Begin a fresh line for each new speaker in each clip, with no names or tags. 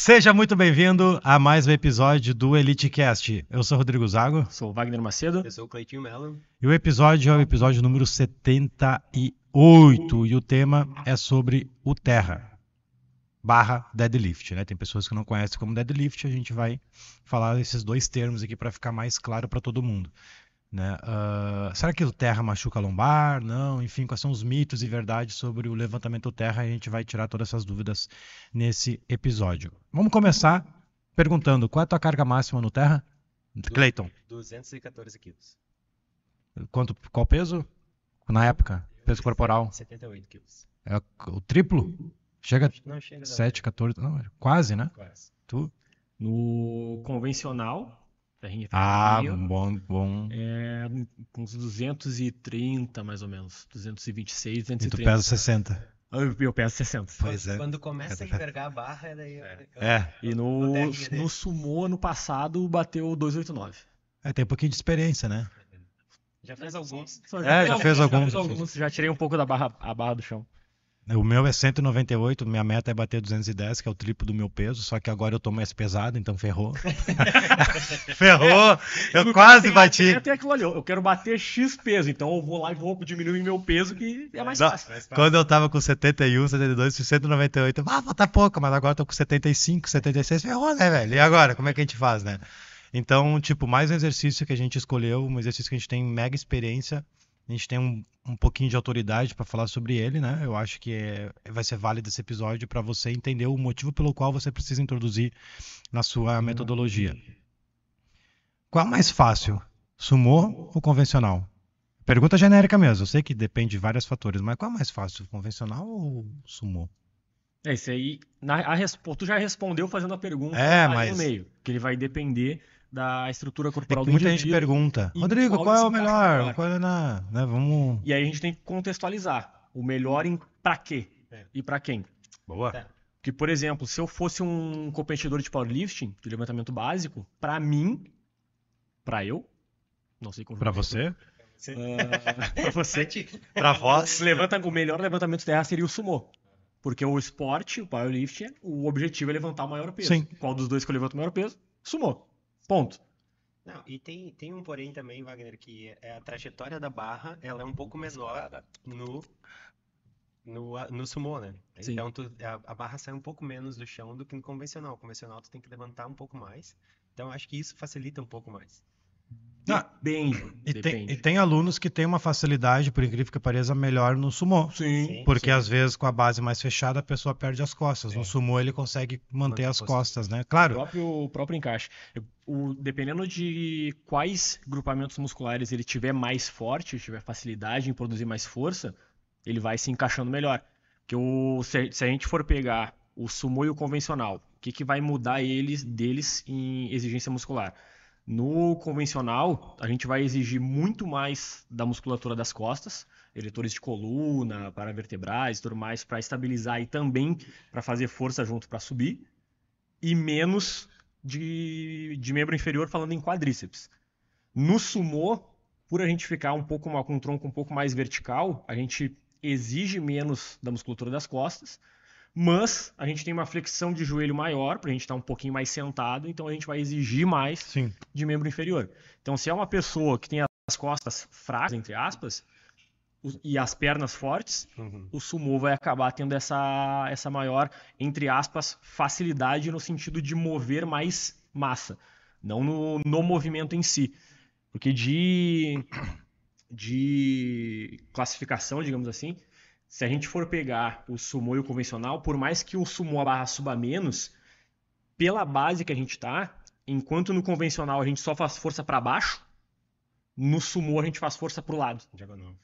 Seja muito bem-vindo a mais um episódio do EliteCast. Eu sou Rodrigo Zago.
Sou o Wagner Macedo.
Eu sou o Cleitinho Mello.
E o episódio é o episódio número 78. E o tema é sobre o Terra barra deadlift, né? Tem pessoas que não conhecem como deadlift, a gente vai falar esses dois termos aqui para ficar mais claro para todo mundo. Né? Uh, será que o terra machuca a lombar? Não, enfim, quais são os mitos e verdades sobre o levantamento terra? A gente vai tirar todas essas dúvidas nesse episódio. Vamos começar perguntando qual é a tua carga máxima no terra? Cleiton.
214 quilos.
Quanto, qual peso? Na época? Peso corporal?
78 quilos.
É o triplo? Chega,
não, chega
7, 14, não, quase, né?
Quase.
Tu?
No convencional,
ah, bom, bom.
É, uns 230, mais ou menos. 226, 230.
E tu pesa 60.
Eu, eu peso 60.
Pois é.
Quando começa a envergar a barra, daí...
É. é.
E no, no sumô, ano passado, bateu 289.
É, tem um pouquinho de experiência, né?
Já fez alguns.
É, já fez alguns. Já,
alguns. já tirei um pouco da barra, a barra do chão.
O meu é 198, minha meta é bater 210, que é o triplo do meu peso, só que agora eu tô mais pesado, então ferrou. ferrou! Eu quase bati.
Até aquilo ali, eu quero bater X peso, então eu vou lá e vou diminuir meu peso, que é mais, Não, fácil, mais
fácil. Quando eu tava com 71, 72, 198, ah, falta pouco, mas agora eu tô com 75, 76, ferrou, né, velho? E agora, como é que a gente faz, né? Então, tipo, mais um exercício que a gente escolheu, um exercício que a gente tem mega experiência a gente tem um, um pouquinho de autoridade para falar sobre ele, né? Eu acho que é, vai ser válido esse episódio para você entender o motivo pelo qual você precisa introduzir na sua metodologia. Qual é mais fácil, sumô ou convencional? Pergunta genérica mesmo. Eu sei que depende de vários fatores, mas qual é mais fácil, convencional ou sumô?
É isso aí. Na, a, tu já respondeu fazendo a pergunta
é, mas...
no meio, que ele vai depender da estrutura corporal
é
do
Muita gente pergunta, Rodrigo, qual, qual é o melhor? Qual é na, né, vamos...
E aí a gente tem que contextualizar o melhor em para quê é. e para quem.
Boa. É.
Porque, por exemplo, se eu fosse um competidor de powerlifting, de levantamento básico, para mim, para eu, não sei como.
Para você?
Uh, para você,
para vós,
levanta, o melhor levantamento terra seria o sumo. Porque o esporte, o powerlifting, o objetivo é levantar o maior peso.
Sim.
Qual dos dois que eu levanto o maior peso? Sumou. Ponto.
Não, e tem, tem um porém também, Wagner, que é a trajetória da barra, ela é um pouco menor no no, no sumô, né? Sim. Então tu, a, a, barra sai um pouco menos do chão do que no convencional. O convencional tu tem que levantar um pouco mais. Então acho que isso facilita um pouco mais.
Ah, depende. E tem, e tem, alunos que têm uma facilidade, por incrível que pareça, melhor no sumô.
Sim.
Porque
sim.
às vezes com a base mais fechada a pessoa perde as costas. É. No sumô ele consegue manter as costas, né? Claro.
O próprio, o próprio encaixe. O, dependendo de quais grupamentos musculares ele tiver mais forte, tiver facilidade em produzir mais força, ele vai se encaixando melhor. Porque o, se, se a gente for pegar o sumô e o convencional, o que, que vai mudar eles deles em exigência muscular? No convencional, a gente vai exigir muito mais da musculatura das costas, eletores de coluna, paravertebrais e tudo mais, para estabilizar e também para fazer força junto para subir, e menos de, de membro inferior falando em quadríceps. No sumô, por a gente ficar um pouco com um tronco um pouco mais vertical, a gente exige menos da musculatura das costas, mas a gente tem uma flexão de joelho maior, para a gente estar tá um pouquinho mais sentado, então a gente vai exigir mais
Sim.
de membro inferior. Então, se é uma pessoa que tem as costas fracas, entre aspas, e as pernas fortes, uhum. o sumô vai acabar tendo essa, essa maior, entre aspas, facilidade no sentido de mover mais massa, não no, no movimento em si. Porque de, de classificação, digamos assim, se a gente for pegar o sumo e o convencional, por mais que o sumo a barra suba menos, pela base que a gente está, enquanto no convencional a gente só faz força para baixo, no sumo a gente faz força para o lado.
Diagonal.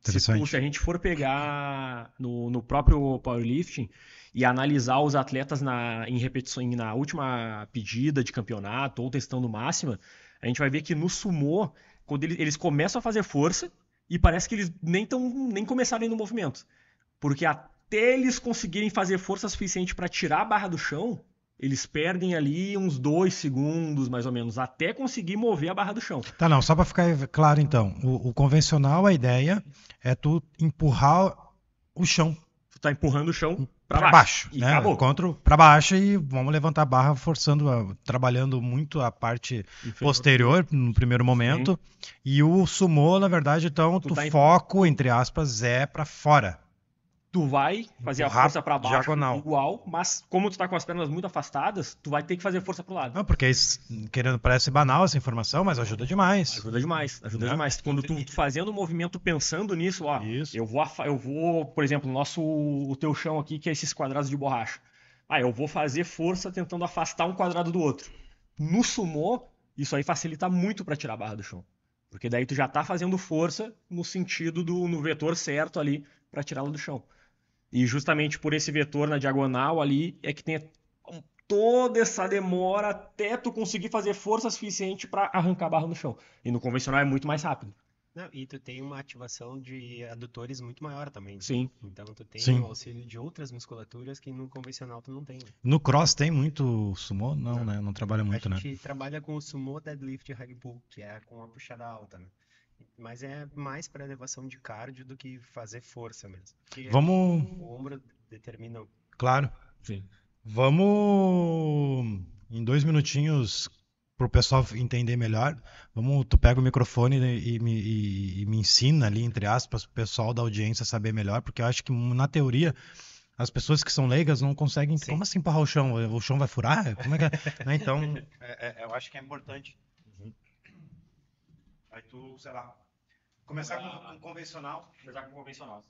Se, se, a gente for pegar no, no próprio powerlifting e analisar os atletas na, em repetições na última pedida de campeonato ou testando máxima, a gente vai ver que no sumo, quando eles, eles começam a fazer força, e parece que eles nem, tão, nem começaram no movimento. Porque até eles conseguirem fazer força suficiente para tirar a barra do chão, eles perdem ali uns dois segundos, mais ou menos, até conseguir mover a barra do chão.
Tá, não, só para ficar claro então. O, o, convencional, a ideia é tu empurrar o chão.
Tu tá empurrando o chão
para
baixo.
baixo, né?
acabou.
Contra para baixo e vamos levantar a barra forçando, a- trabalhando muito a parte posterior no primeiro momento. E o sumô, na verdade, então,
Tu
tu
tá em-
foco entre aspas é para fora.
Tu vai fazer a
Empurrar
força pra baixo
diagonal.
igual, mas como tu tá com as pernas muito afastadas, tu vai ter que fazer força pro lado.
Não, porque isso, querendo parece banal essa informação, mas ajuda demais.
Ajuda demais, ajuda
Né?
demais. Quando tu, tu fazendo o movimento pensando nisso, ó,
Isso.
eu vou, eu vou, por exemplo, o nosso, o teu chão aqui, que é esses quadrados de borracha. Ah, eu vou fazer força tentando afastar um quadrado do outro. No sumô, isso aí facilita muito para tirar a barra do chão. Porque daí tu já tá fazendo força no sentido do no vetor certo ali para tirá-la do chão. E justamente por esse vetor na diagonal ali é que tem toda essa demora até tu conseguir fazer força suficiente para arrancar a barra no chão. E no convencional é muito mais rápido.
Não, e tu tem uma ativação de adutores muito maior também. né?
Sim.
Então tu tem
Sim.
o auxílio de outras musculaturas que no convencional tu não tem. né?
No cross tem muito sumô? Não, né? Não trabalha muito,
a
né?
gente trabalha com o sumo deadlift e pull, que é com a puxada alta, né? Mas é mais para elevação de cardio do que fazer força mesmo. Porque
Vamos,
o ombro determina o
claro.
Sim.
Vamos em dois minutinhos pro pessoal entender melhor. Vamos, tu pega o microfone e, e me, e- e me ensina ali, entre aspas, pro pessoal da audiência saber melhor, porque eu acho que na teoria as pessoas que são leigas não conseguem.
Sim.
Como assim empurrar o chão? O chão vai furar? Como é que é? Né, Então,
É, é, eu acho que é importante. Aí tu, sei lá, começar com, com convencional.
Começar com convencional.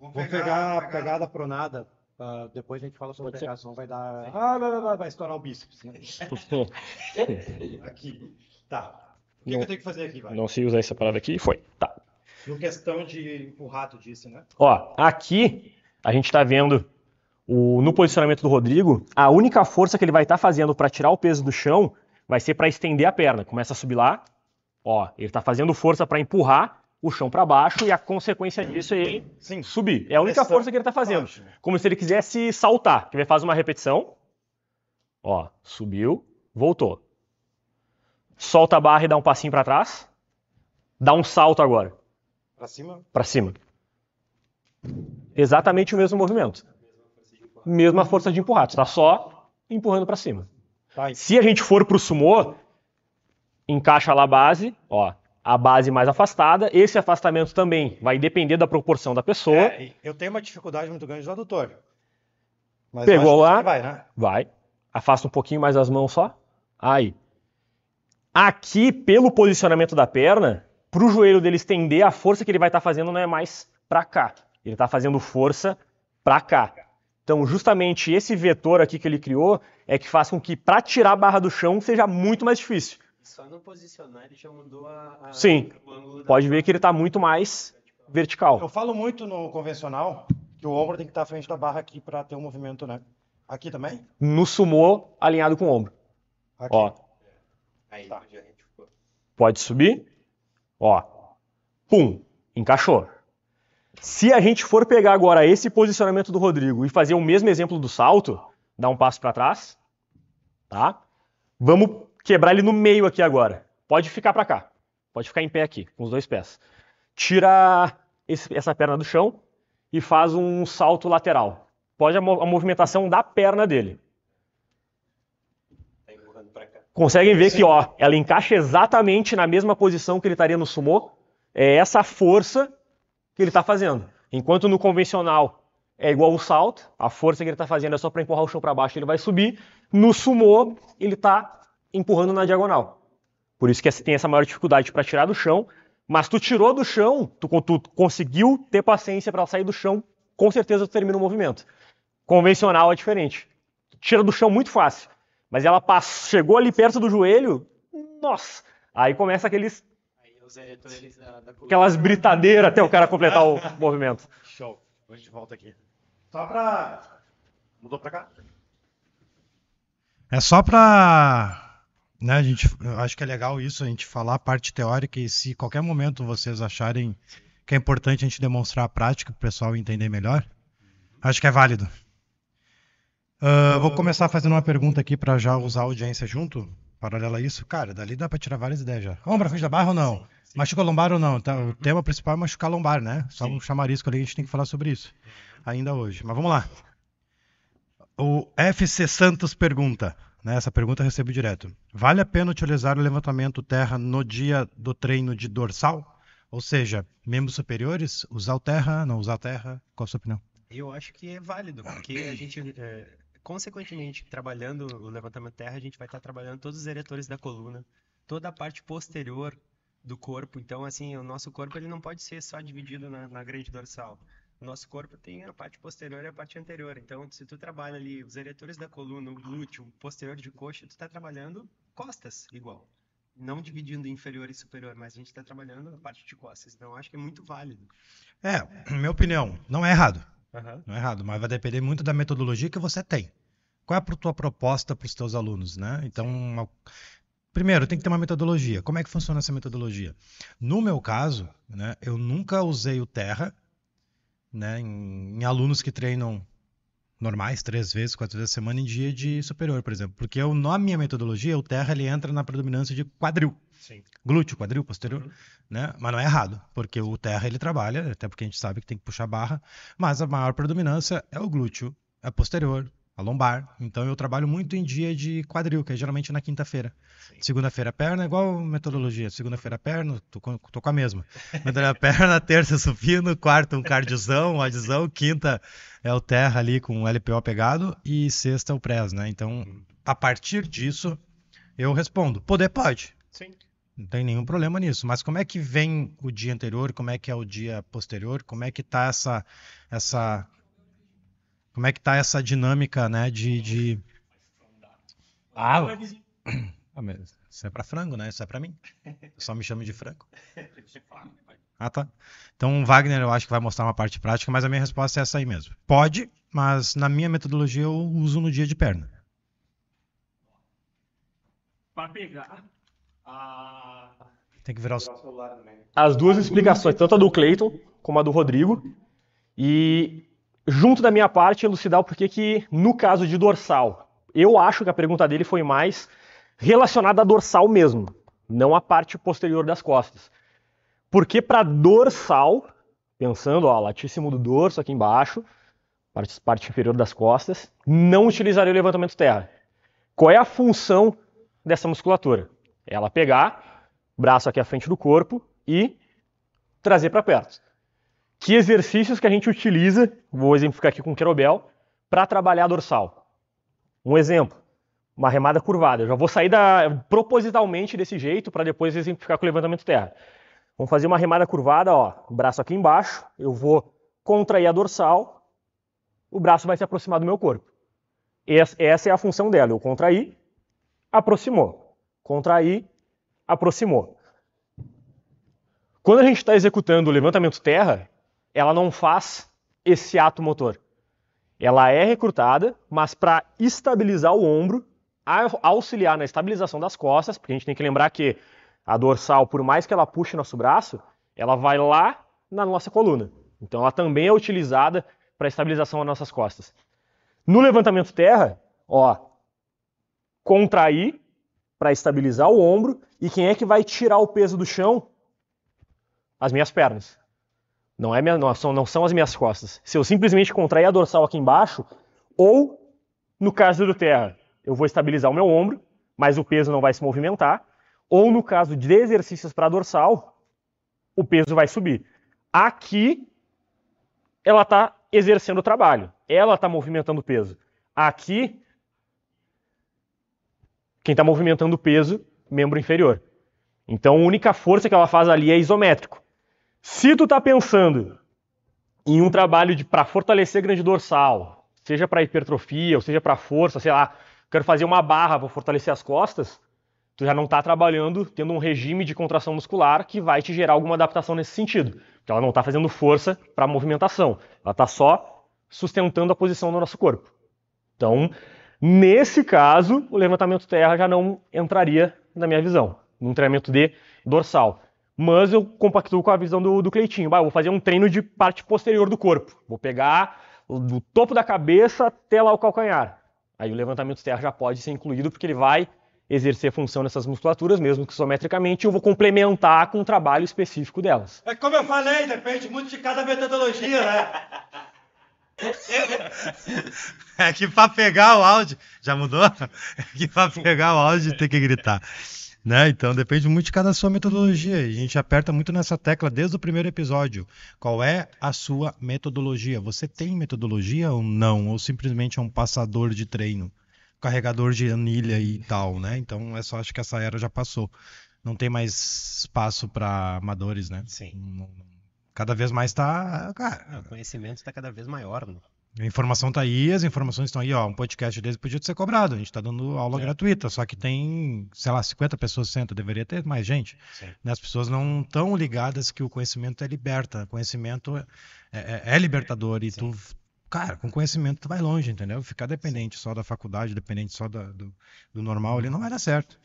Vamos
Vou pegar a pegada pronada. ah, depois a gente fala sobre
ser.
pegação. Vai dar. Ah, vai, vai, vai, vai estourar o bíceps.
Aqui. Tá. O que,
Não.
que eu tenho que fazer aqui, vai?
Não se usar essa parada aqui, foi. Tá.
No questão de empurrar, tu disse, né?
Ó, aqui a gente tá vendo o, no posicionamento do Rodrigo, a única força que ele vai estar fazendo para tirar o peso do chão vai ser para estender a perna. Começa a subir lá. Ó, ele tá fazendo força para empurrar o chão para baixo e a consequência disso é ele
Sim.
subir. É a única
Essa-
força que ele tá fazendo.
Ótimo.
Como se ele quisesse saltar. Quer ver? Faz uma repetição. Ó, subiu, voltou. Solta a barra e dá um passinho para trás. Dá um salto agora,
Pra cima.
para cima. Exatamente o mesmo movimento. Mesma força de empurrar. Tu tá só empurrando para cima.
Tá,
Se a gente for pro sumô, encaixa lá a base, ó, a base mais afastada. Esse afastamento também vai depender da proporção da pessoa.
É, eu tenho uma dificuldade muito grande do adutor. Mas
Pegou lá.
Vai, né?
Vai. Afasta um pouquinho mais as mãos só. Aí. Aqui, pelo posicionamento da perna, pro joelho dele estender, a força que ele vai estar fazendo não é mais pra cá. Ele tá fazendo força pra cá. Então, justamente esse vetor aqui que ele criou é que faz com que pra tirar a barra do chão seja muito mais difícil.
Só no posicionar ele já mudou a, a-
Sim.
o ângulo da-
Pode ver que ele tá muito mais vertical.
Eu falo muito no convencional que o ombro tem que estar à frente da barra aqui pra ter um movimento, né? Aqui também?
No sumô, alinhado com o ombro.
Aqui.
Ó,
Aí,
Tá.
onde a gente ficou.
Pode subir. Ó. Pum. Encaixou. Se a gente for pegar agora esse posicionamento do Rodrigo e fazer o mesmo exemplo do salto, dá um passo para trás, tá? Vamos quebrar ele no meio aqui agora. Pode ficar para cá. Pode ficar em pé aqui, com os dois pés. Tira esse- essa perna do chão e faz um salto lateral. Pode a, mo- a movimentação da perna dele.
Tá.
Conseguem ver que, ó, ela encaixa exatamente na mesma posição que ele estaria no sumô. É essa força que ele está fazendo. Enquanto no convencional é igual o salto, a força que ele está fazendo é só para empurrar o chão para baixo, ele vai subir. No sumô, ele está empurrando na diagonal. Por isso que tem essa maior dificuldade para tirar do chão. Mas tu tirou do chão, tu, tu conseguiu ter paciência para sair do chão, com certeza tu termina o movimento. Convencional é diferente. Tu tira do chão muito fácil. Mas ela pass- chegou ali perto do joelho, nossa! Aí começa aqueles,
Aí os eletores da, da coluna.
aquelas britadeiras até o cara completar o movimento.
Show. A gente volta aqui. Só pra. Mudou pra cá?
É só para, né, a gente, acho que é legal isso, a gente falar a parte teórica e se qualquer momento vocês acharem que é importante a gente demonstrar a prática para o pessoal entender melhor, acho que é válido. Ah, vou começar fazendo uma pergunta aqui para já usar a audiência junto, paralela a isso. Cara, dali dá para tirar várias ideias já. Ombro frente da barra ou não? Machuca a lombar ou não? Tá, o tema principal é machucar lombar, né? Só um chamarisco ali, a gente tem que falar sobre isso ainda hoje. Mas vamos lá. O FC Santos pergunta, né, essa pergunta eu recebo direto. Vale a pena utilizar o levantamento terra no dia do treino de dorsal? Ou seja, membros superiores, usar o terra, não usar terra? Qual a sua opinião?
Eu acho que é válido, porque a gente, é, consequentemente, trabalhando o levantamento terra, a gente vai estar trabalhando todos os eretores da coluna, toda a parte posterior do corpo. Então, assim, o nosso corpo ele não pode ser só dividido na, na grande dorsal. Nosso corpo tem a parte posterior e a parte anterior. Então, se tu trabalha ali os eretores da coluna, o glúteo, o posterior de coxa, tu está trabalhando costas igual. Não dividindo inferior e superior, mas a gente está trabalhando a parte de costas. Então, acho que é muito válido.
É, minha opinião, não é errado.
Uhum.
Não é errado, mas vai depender muito da metodologia que você tem. Qual é a tua proposta para os teus alunos, né? Então, uma... primeiro, tem que ter uma metodologia. Como é que funciona essa metodologia? No meu caso, né, eu nunca usei o Terra né, em, em alunos que treinam normais, três vezes, quatro vezes a semana em dia de superior, por exemplo. Porque eu, na minha metodologia, o terra ele entra na predominância de quadril.
Sim.
Glúteo, quadril, posterior,
Uhum.
né? Mas não é errado, porque o terra ele trabalha, até porque a gente sabe que tem que puxar barra, mas a maior predominância é o glúteo, é posterior, a lombar. Então eu trabalho muito em dia de quadril, que é geralmente na quinta-feira. Segunda-feira perna, igual metodologia. Segunda-feira perna, tô com, tô com a mesma. Segunda perna, terça supino, quarta um cardiozão, um adizão, quinta é o terra ali com o LPO pegado e sexta é o press, né? Então, a partir disso, eu respondo, poder pode.
Sim.
Não tem nenhum problema nisso. Mas como é que vem o dia anterior? Como é que é o dia posterior? Como é que tá essa essa como é que tá essa dinâmica, né, de, de... Ah, ah, mas isso é pra frango, né? Isso é pra mim. Só me chame de frango. Ah, tá. Então, o Wagner eu acho que vai mostrar uma parte prática, mas a minha resposta é essa aí mesmo. Pode, mas na minha metodologia eu uso no dia de perna.
Para pegar a...
Tem que virar os...
as duas explicações, tanto a do Clayton como a do Rodrigo, e junto da minha parte elucidar o porquê que, no caso de dorsal, eu acho que a pergunta dele foi mais relacionada à dorsal mesmo, não à parte posterior das costas. Porque para dorsal, pensando, ó, latíssimo do dorso aqui embaixo, parte, parte inferior das costas, não utilizaria o levantamento terra. Qual é a função dessa musculatura? Ela pegar braço aqui à frente do corpo e trazer para perto. Que exercícios que a gente utiliza, vou exemplificar aqui com o kettlebell, para trabalhar dorsal. Um exemplo, uma remada curvada. Eu já vou sair da, propositalmente desse jeito para depois exemplificar com o levantamento terra. Vamos fazer uma remada curvada, ó, braço aqui embaixo, eu vou contrair a dorsal, o braço vai se aproximar do meu corpo. Essa é a função dela, eu contrair, aproximou, contrair, aproximou. Quando a gente está executando o levantamento terra, ela não faz esse ato motor. Ela é recrutada, mas para estabilizar o ombro, auxiliar na estabilização das costas, porque a gente tem que lembrar que a dorsal, por mais que ela puxe nosso braço, ela vai lá na nossa coluna. Então ela também é utilizada para estabilização das nossas costas. No levantamento terra, ó, contrair para estabilizar o ombro e quem é que vai tirar o peso do chão? As minhas pernas. Não, é minha, não, são, não são as minhas costas. Se eu simplesmente contrair a dorsal aqui embaixo, ou no caso do terra, eu vou estabilizar o meu ombro, mas o peso não vai se movimentar, ou no caso de exercícios para dorsal, o peso vai subir. Aqui, ela está exercendo o trabalho, ela está movimentando o peso. Aqui, quem está movimentando o peso, membro inferior. Então, a única força que ela faz ali é isométrico. Se tu está pensando em um trabalho para fortalecer grande dorsal, seja para hipertrofia, ou seja para força, sei lá, quero fazer uma barra para fortalecer as costas, tu já não está trabalhando tendo um regime de contração muscular que vai te gerar alguma adaptação nesse sentido. Porque ela não está fazendo força para movimentação, ela está só sustentando a posição do nosso corpo. Então, nesse caso, o levantamento terra já não entraria na minha visão, num treinamento de dorsal. Mas eu compactuo com a visão do, do Cleitinho. Bah, eu vou fazer um treino de parte posterior do corpo. Vou pegar do topo da cabeça até lá o calcanhar. Aí o levantamento terra já pode ser incluído porque ele vai exercer função nessas musculaturas, mesmo que isometricamente, eu vou complementar com um trabalho específico delas.
É como eu falei, depende muito de cada metodologia, né?
É que pra pegar o áudio. Já mudou? É que pra pegar o áudio tem que gritar. Né? Então depende muito de cada sua metodologia. A gente aperta muito nessa tecla desde o primeiro episódio. Qual é a sua metodologia? Você tem metodologia ou não? Ou simplesmente é um passador de treino? Carregador de anilha e tal, né? Então é só acho que essa era já passou. Não tem mais espaço para amadores, né?
Sim.
Cada vez mais tá. Cara,
o conhecimento está cada vez maior, né?
A informação tá aí, as informações estão aí, ó. Um podcast desse podia ser cobrado. A gente tá dando aula
É.
gratuita, só que tem, sei lá, 50 pessoas, 60, deveria ter mais gente.
Sim.
Né? As pessoas não estão ligadas que o conhecimento é liberta. Conhecimento é, é- é libertador. E tu, cara, com conhecimento tu vai longe, entendeu? Ficar dependente só da faculdade, dependente só da- do, do normal ali, não vai dar certo.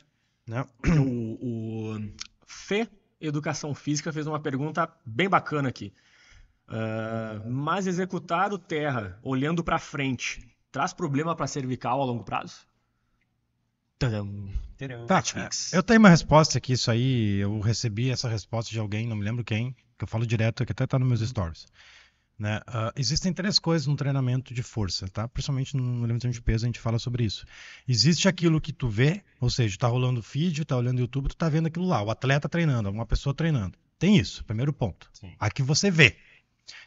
Né?
O, o Fê Educação Física fez uma pergunta bem bacana aqui. Ah, mas executar o terra olhando para frente traz problema para cervical a longo prazo? Tadam.
Tá, eu tenho uma resposta aqui, isso aí, eu recebi essa resposta de alguém, não me lembro quem, que eu falo direto, que até tá nos meus stories. Né? Ah, existem três coisas no treinamento de força, tá? Principalmente no levantamento de peso a gente fala sobre isso. Existe aquilo que tu vê, ou seja, tá rolando vídeo, tá olhando YouTube, tu tá vendo aquilo lá, o atleta treinando, uma pessoa treinando. Tem isso, primeiro ponto.
Sim.
A que você vê.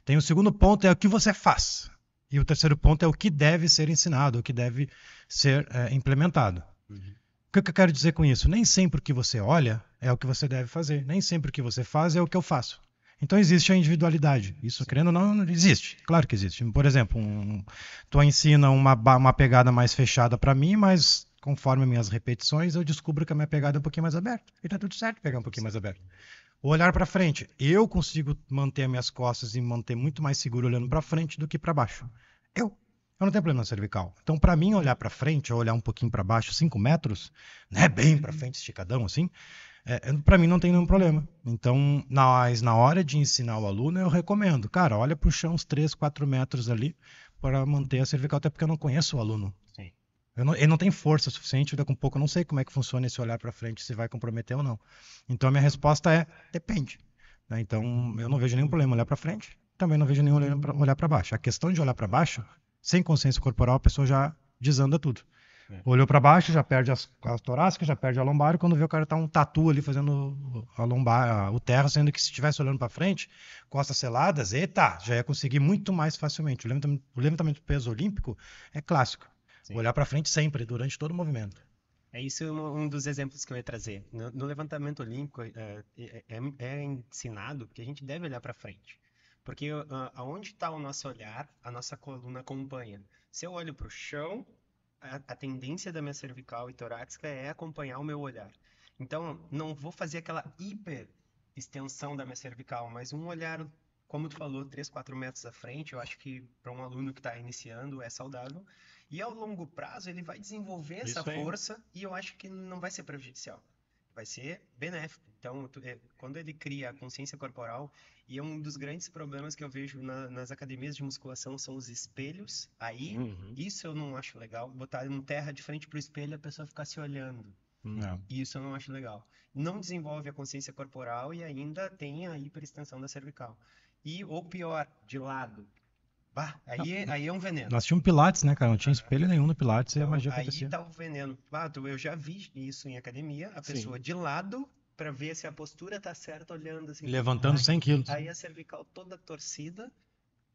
Tem o segundo ponto, é o que você faz. E o terceiro ponto é o que deve ser ensinado, o que deve ser eh, implementado.
Uhum.
O que que eu quero dizer com isso? Nem sempre o que você olha é o que você deve fazer. Nem sempre o que você faz é o que eu faço. Então existe a individualidade. Isso, querendo ou não, existe. Claro que existe. Por exemplo, um, tu ensina uma, uma pegada mais fechada para mim, mas conforme minhas repetições, eu descubro que a minha pegada é um pouquinho mais aberta. E tá tudo certo pegar um pouquinho mais aberto. O olhar para frente. Eu consigo manter as minhas costas e manter muito mais seguro olhando para frente do que para baixo. Eu. Eu não tenho problema na cervical. Então, para mim, olhar para frente ou olhar um pouquinho para baixo, 5 metros, né, bem para frente, esticadão assim, é, para mim não tem nenhum problema. Então, mas na hora de ensinar o aluno, eu recomendo, cara, olha para o chão uns 3, 4 metros ali para manter a cervical, até porque eu não conheço o aluno.
Sim.
Eu não- ele não tem força suficiente, daqui a um pouco eu não sei como é que funciona esse olhar para frente, se vai comprometer ou não. Então, a minha resposta é: depende. né? Então, eu não vejo nenhum problema olhar para frente, também não vejo nenhum olhar para baixo. A questão de olhar para baixo, sem consciência corporal, a pessoa já desanda tudo.
É.
Olhou para baixo, já perde as, as torácicas, já perde a lombar, e quando vê o cara tá um tatu ali fazendo a lombar, a- o terra, sendo que se estivesse olhando para frente, costas seladas, eita, já ia conseguir muito mais facilmente. O levantamento, o levantamento de peso olímpico é clássico.
Sim.
Olhar para frente sempre, durante todo o movimento.
É isso um, dos exemplos que eu ia trazer. No, no levantamento olímpico, é, é- é- é ensinado que a gente deve olhar para frente. Porque ah, aonde está o nosso olhar, a nossa coluna acompanha. Se eu olho para o chão, a, a tendência da minha cervical e torácica é acompanhar o meu olhar. Então, não vou fazer aquela hiper extensão da minha cervical, mas um olhar, como tu falou, 3, 4 metros à frente, eu acho que para um aluno que está iniciando é saudável. E ao longo prazo ele vai desenvolver essa
Isso aí.
força e eu acho que não vai ser prejudicial. Vai ser benéfico. Então, tu- é, quando ele cria a consciência corporal, e é um dos grandes problemas que eu vejo na- nas academias de musculação são os espelhos. Aí,
Uhum.
isso eu não acho legal. Botar em terra de frente pro espelho e a pessoa ficar se olhando.
É.
Isso eu não acho legal. Não desenvolve a consciência corporal e ainda tem a hiperextensão da cervical. E, ou pior, de lado. Bah, aí, é- aí é um veneno.
Nós tínhamos Pilates, né, cara? Não tinha espelho nenhum no Pilates e a
Então,
magia
aí
acontecia.
tá o veneno. Ah, eu já vi isso em academia, a
Sim.
pessoa de lado pra ver se a postura tá certa, olhando assim.
Levantando
Ai,
100 quilos.
Aí a cervical toda torcida.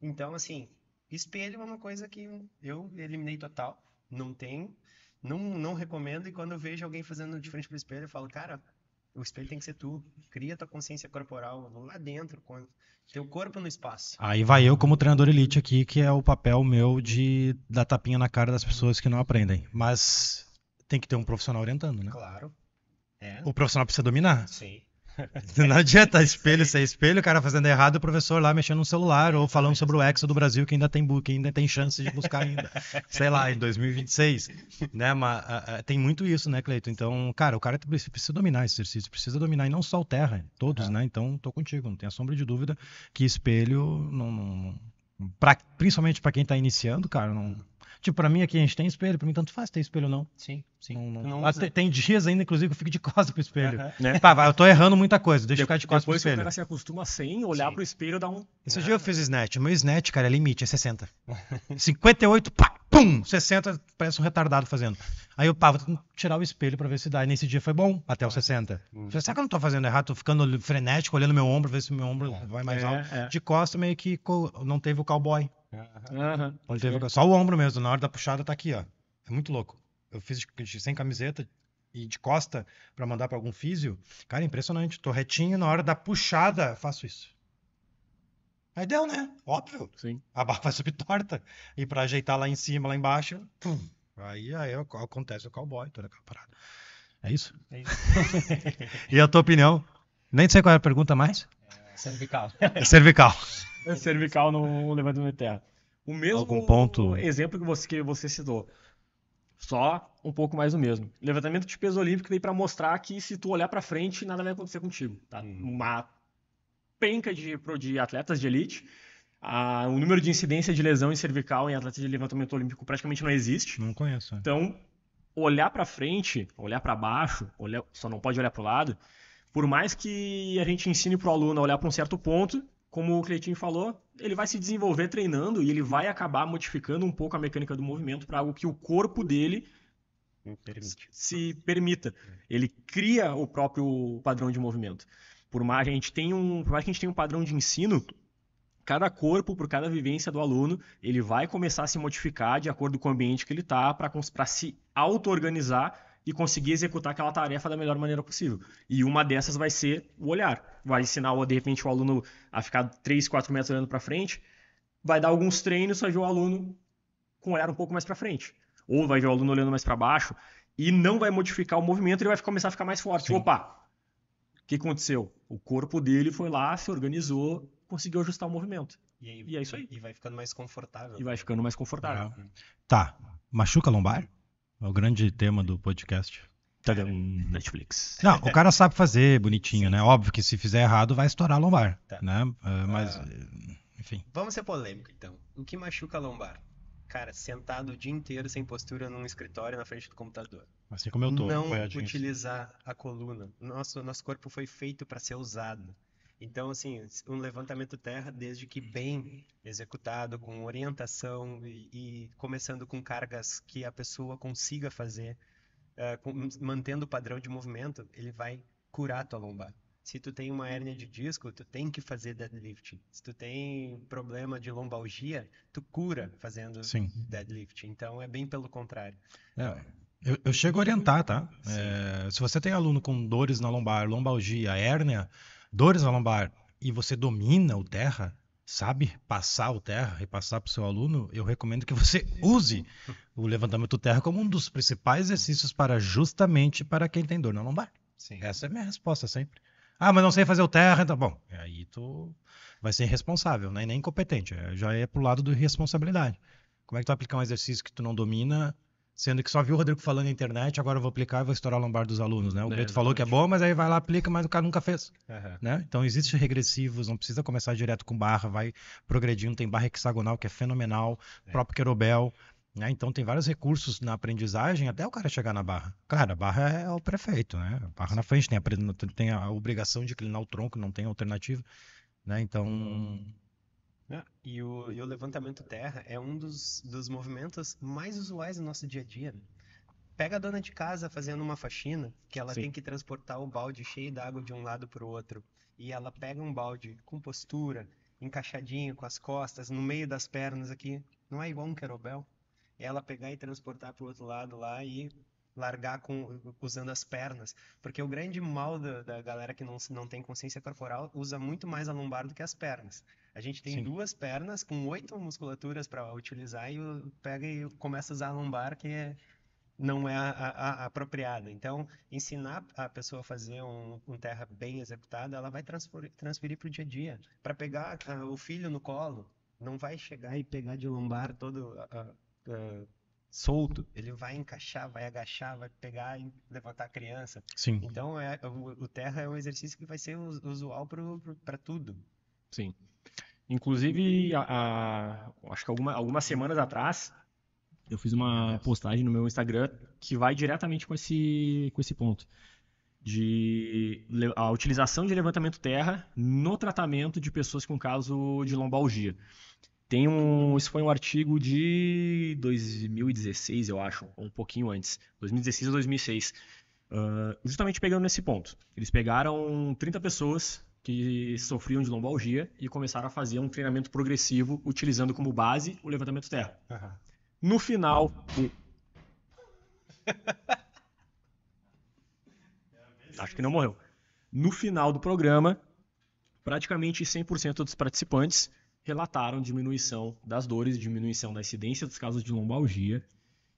Então, assim, espelho é uma coisa que eu eliminei total. Não tem, não, não recomendo. E quando eu vejo alguém fazendo de frente pro espelho, eu falo, cara, o espelho tem que ser tu. Cria tua consciência corporal lá dentro, com teu corpo no espaço.
Aí vai eu como treinador elite aqui, que é o papel meu de dar tapinha na cara das pessoas que não aprendem. Mas tem que ter um profissional orientando, né?
Claro. É.
O profissional precisa dominar.
Sim.
Não adianta espelho ser espelho, o cara fazendo errado, o professor lá mexendo no celular ou falando sobre o Hexa do Brasil que ainda tem que ainda tem chance de buscar ainda. Sei lá, em 2026, né? Mas tem muito isso, né, Cleito? Então, cara, o cara precisa precisa dominar esse exercício, precisa dominar e não só o terra, todos, né? Então, tô contigo, não tenha sombra de dúvida que espelho não, não- não- pra- principalmente para quem tá iniciando, cara, não Tipo, pra mim aqui a gente tem espelho, pra mim tanto faz ter espelho ou não.
Sim, sim.
Não- não- Ah, tem, tem dias ainda, inclusive, que eu fico de costas pro espelho.
Né?
Pá, eu tô errando muita coisa, deixa eu ficar de costas pro
Depois
espelho.
cara se acostuma sem olhar
Sim.
pro espelho, dá um.
Esse dia eu fiz snatch. O meu snatch, cara, é limite, é 60. 58, pá, pum, 60, parece um retardado fazendo. Aí eu, pá, vou tirar o espelho pra ver se dá. E nesse dia foi bom, até o 60.
Hum.
Falei, será que eu não tô fazendo errado? Tô ficando frenético, olhando meu ombro, ver se meu ombro vai mais
É,
alto.
é.
De costa, meio que não teve o cowboy. O- Só o ombro mesmo, na hora da puxada tá aqui, ó. É muito louco. Eu fiz sem camiseta e de costa pra mandar pra algum físio. Cara, impressionante. Tô retinho, na hora da puxada, faço isso. Aí deu, né? Óbvio.
Sim.
A barra vai subir torta. E pra ajeitar lá em cima, lá embaixo, pum. Aí, aí ac- acontece o cowboy, toda aquela parada. É isso?
É isso.
E a tua opinião? Nem sei qual é a pergunta mais.
Cervical.
É cervical.
cervical no levantamento de terra. O mesmo
Algum ponto?
exemplo que você, que você citou. Só um pouco mais do mesmo. Levantamento de peso olímpico daí para mostrar que se tu olhar para frente, nada vai acontecer contigo. Tá?
Hum.
Uma penca de, de atletas de elite. A- o número de incidência de lesão em cervical em atletas de levantamento olímpico praticamente não existe.
Não conheço. é.
Então, olhar para frente, olhar para baixo, olhar, só não pode olhar para o lado. Por mais que a gente ensine para o aluno a olhar para um certo ponto, como o Cleitinho falou, ele vai se desenvolver treinando e ele vai acabar modificando um pouco a mecânica do movimento para algo que o corpo dele
permite.
se permita. Ele cria o próprio padrão de movimento. Por mais que a gente tenha um, por mais que a gente tenha um padrão de ensino, cada corpo, por cada vivência do aluno, ele vai começar a se modificar de acordo com o ambiente que ele está para se auto-organizar e conseguir executar aquela tarefa da melhor maneira possível. E uma dessas vai ser o olhar. Vai ensinar, de repente, o aluno a ficar 3, 4 metros olhando para frente, vai dar alguns treinos, vai ver o aluno com o olhar um pouco mais para frente. Ou vai ver o aluno olhando mais para baixo e não vai modificar o movimento, ele vai começar a ficar mais forte.
Sim.
Opa! O que aconteceu? O corpo dele foi lá, se organizou, conseguiu ajustar o movimento.
E, aí,
E é isso aí.
E vai ficando mais confortável.
E vai ficando mais confortável.
Tá. Machuca a lombar? É o grande tema do podcast.
Tadam, Netflix.
Não, o cara sabe fazer bonitinho, né? Óbvio que se fizer errado vai estourar a lombar,
Tá.
né? É, mas,
Ah.
enfim.
Vamos ser polêmico, então. O que machuca a lombar? Cara, sentado o dia inteiro sem postura num escritório na frente do computador.
Assim como eu tô.
não utilizar a coluna. Nosso, nosso corpo foi feito para ser usado. Então, assim, um levantamento terra, desde que bem executado, com orientação e, e começando com cargas que a pessoa consiga fazer, eh, com- mantendo o padrão de movimento, ele vai curar a tua lombar. Se tu tem uma hérnia de disco, tu tem que fazer deadlift. Se tu tem problema de lombalgia, tu cura fazendo
Sim.
deadlift. Então, é bem pelo contrário.
É, eu, eu chego a orientar, tá? É, se você tem aluno com dores na lombar, lombalgia, hérnia, dores na lombar, e você domina o terra, sabe passar o terra e passar para o seu aluno, eu recomendo que você use o levantamento terra como um dos principais exercícios para justamente para quem tem dor na lombar.
Sim.
Essa é a minha resposta sempre. Ah, mas não sei fazer o terra, então bom, aí tu vai ser irresponsável, né? Nem incompetente, é- já é pro lado do irresponsabilidade. Como é que tu vai aplicar um exercício que tu não domina, sendo que só viu o Rodrigo falando na internet, agora eu vou aplicar e vou estourar a lombar dos alunos, né? O
É,
Preto falou que é bom, mas aí vai lá, aplica, mas o cara nunca fez,
Aham.
né? Então existem regressivos, não precisa começar direto com barra, vai progredindo, tem barra hexagonal que é fenomenal,
É.
próprio querobel, né? Então tem vários recursos na aprendizagem até o cara chegar na barra. Cara, a barra é o prefeito, né? A barra na frente tem a, tem a obrigação de inclinar o tronco, não tem alternativa, né? Então,
Ah, E o, e o levantamento terra é um dos, dos movimentos mais usuais no nosso dia a dia. né? Pega a dona de casa fazendo uma faxina, que ela
Sim.
tem que transportar o balde cheio d'água de um lado para o outro. E ela pega um balde com postura, encaixadinho, com as costas, no meio das pernas aqui. Não é igual um querobel? É ela pegar e transportar para o outro lado lá e largar com, usando as pernas. Porque o grande mal da, da galera que não, não tem consciência corporal usa muito mais a lombar do que as pernas. A gente tem
Sim.
duas pernas com oito musculaturas para utilizar e pega e começa a usar a lombar que é- não é a, a- a apropriada. Então, ensinar a pessoa a fazer um, um terra bem executado, ela vai transfer- transferir para o dia a dia. Para pegar ah, o filho no colo, não vai chegar e pegar de lombar todo ah, ah, solto. Ele vai encaixar, vai agachar, vai pegar e levantar a criança.
sim.
Então, é, o, o terra é um exercício que vai ser us- usual para tudo.
Sim. Inclusive, a- a- acho que alguma- algumas semanas atrás, Eu fiz uma postagem no meu Instagram que vai diretamente com esse, com esse ponto. De a utilização de levantamento terra no tratamento de pessoas com caso de lombalgia. Tem um, isso foi um artigo de 2016, eu acho, ou um pouquinho antes, 2016 ou 2006, ah, justamente pegando nesse ponto. Eles pegaram 30 pessoas que sofriam de lombalgia e começaram a fazer um treinamento progressivo utilizando como base o levantamento terra. No final. Acho que não morreu. No final do programa, praticamente 100% dos participantes relataram diminuição das dores, diminuição da incidência dos casos de lombalgia.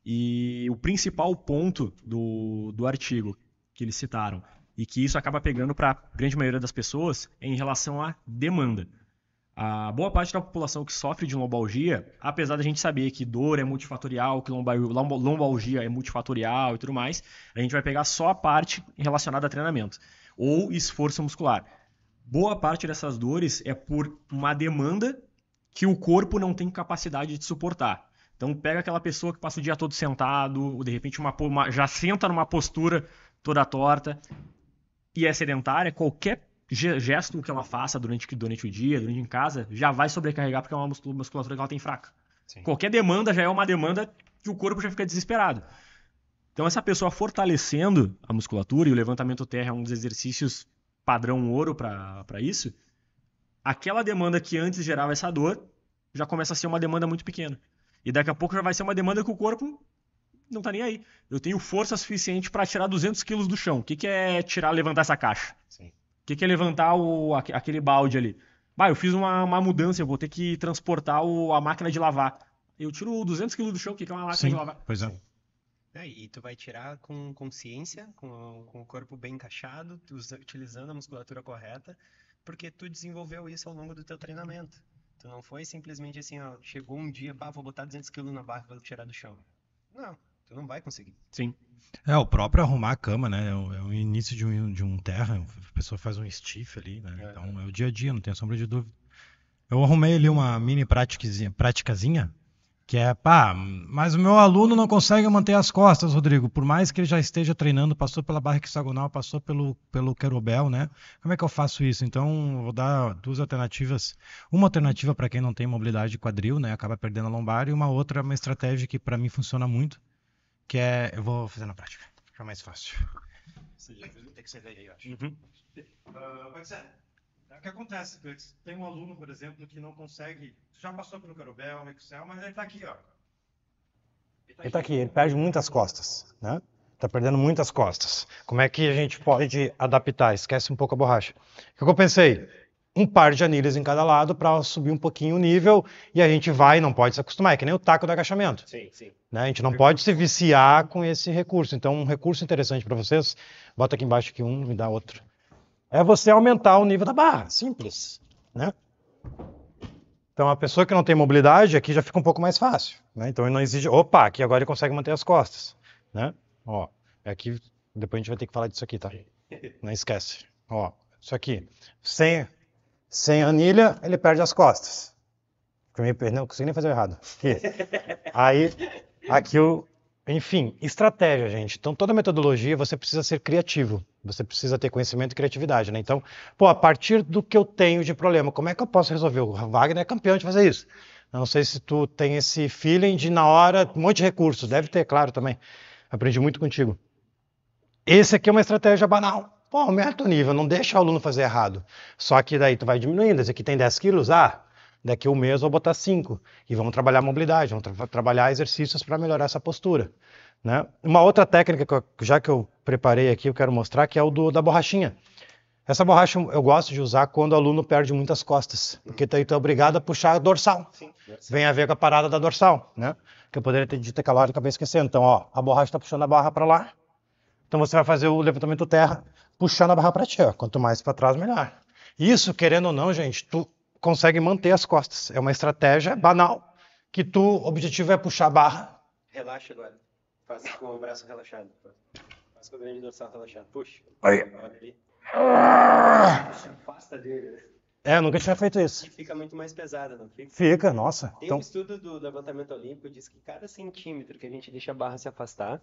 E o principal ponto do, do artigo que eles citaram, e que isso acaba pegando para a grande maioria das pessoas, em relação à demanda. A boa parte da população que sofre de lombalgia, apesar da gente saber que dor é multifatorial, que lomba- lomba- lombalgia é multifatorial e tudo mais, a gente vai pegar só a parte relacionada a treinamento ou esforço muscular. Boa parte dessas dores é por uma demanda que o corpo não tem capacidade de suportar. Então pega aquela pessoa que passa o dia todo sentado, ou de repente uma, uma- já senta numa postura toda torta e é sedentária, qualquer ge- gesto que ela faça durante, durante o dia, durante em casa, já vai sobrecarregar porque é uma muscul- musculatura que ela tem fraca.
Sim.
Qualquer demanda já é uma demanda que o corpo já fica desesperado. Então essa pessoa fortalecendo a musculatura e o levantamento terra é um dos exercícios padrão ouro para isso, aquela demanda que antes gerava essa dor já começa a ser uma demanda muito pequena. E daqui a pouco já vai ser uma demanda que o corpo não tá nem aí. Eu tenho força suficiente para tirar 200 quilos do chão. O que, que é tirar, levantar essa caixa?
Sim.
O que, que é levantar o, aque- aquele balde ali? Bah, eu fiz uma, uma mudança, eu vou ter que transportar o- a máquina de lavar. Eu tiro 200 quilos do chão, o que, que é uma máquina
Sim,
de lavar?
pois é.
É, e tu vai tirar com consciência, com, com o corpo bem encaixado, utilizando a musculatura correta, porque tu desenvolveu isso ao longo do teu treinamento. Tu não foi simplesmente assim, ó, chegou um dia, pá, vou botar 200 quilos na barra e vou tirar do chão. Não, tu não vai conseguir.
Sim.
É, o próprio arrumar a cama, né? É o, é o início de um, de um terra, a pessoa faz um stiff ali, né?
É.
Então é o dia a dia, não tem sombra de dúvida. Eu arrumei ali uma mini praticazinha, praticazinha que é, pá, mas o meu aluno não consegue manter as costas, Rodrigo, por mais que ele já esteja treinando, passou pela barra hexagonal, passou pelo, pelo querobel, né? Como é que eu faço isso? Então, eu vou dar duas alternativas. Uma alternativa para quem não tem mobilidade de quadril, né? Acaba perdendo a lombar, e uma outra, uma estratégia que para mim funciona muito, que é, eu vou fazer na prática, fica mais fácil. Tem que ser daí, eu acho. Ah, pode ser. O que acontece? Tem um aluno, por exemplo, que não consegue. Já passou pelo Carobel, Excel, mas ele tá aqui, ó.
Ele tá aqui, ele perde muitas costas, né? Tá perdendo muitas costas. Como é que a gente pode adaptar? Esquece um pouco a borracha. O que eu pensei? Um par de anilhas em cada lado para subir um pouquinho o nível e a gente vai, não pode se acostumar, é que nem o taco do agachamento.
Sim, sim.
né? A gente não pode se viciar com esse recurso. Então, um recurso interessante para vocês, bota aqui embaixo aqui um, me dá outro. É você aumentar o nível da barra, simples, né? Então, a pessoa que não tem mobilidade, aqui já fica um pouco mais fácil, né? Então, ele não exige, opa, aqui agora ele consegue manter as costas, né? Ó, aqui, depois a gente vai ter que falar disso aqui, tá? Não esquece. Ó, isso aqui, sem, sem anilha, ele perde as costas. Eu me perdi, Não consegui nem fazer errado. Aí, aqui o. Enfim, estratégia, gente. Então, toda metodologia você precisa ser criativo. Você precisa ter conhecimento e criatividade, né? Então, pô, a partir do que eu tenho de problema, como é que eu posso resolver? O Wagner é campeão de fazer isso. Eu não sei se tu tem esse feeling de, na hora, um monte de recursos. Deve ter, claro, também. Aprendi muito contigo. Esse aqui é uma estratégia banal. Pô, aumenta o nível, não deixa o aluno fazer errado. Só que daí tu vai diminuindo. Esse aqui tem 10 quilos, ah, daqui a um mês eu vou botar 5. E vamos trabalhar mobilidade, vamos tra- trabalhar exercícios para melhorar essa postura. Né? Uma outra técnica, que eu- já que eu preparei aqui, eu quero mostrar, que é o do, da borrachinha. Essa borracha eu gosto de usar quando o aluno perde muitas costas, porque daí tu é obrigado a puxar a dorsal.
Sim.
Vem a ver com a parada da dorsal, né? Que eu poderia ter dito aquela hora e acabei esquecendo. Então, ó, a borracha está puxando a barra para lá. Então você vai fazer o levantamento terra puxando a barra para ti. Ó. Quanto mais para trás, melhor. Isso, querendo ou não, gente, tu consegue manter as costas. É uma estratégia banal que tu, o objetivo é puxar a barra.
Relaxa agora. Faça com o braço relaxado. Faça com o grande dorsal relaxado. Puxa.
Aí.
Olha ali.
Ah!
Afasta dele.
É, eu nunca tinha feito isso.
E fica muito mais pesada, não fica?
Fica, nossa.
Tem
Então,
um estudo do levantamento olímpico diz que cada centímetro que a gente deixa a barra se afastar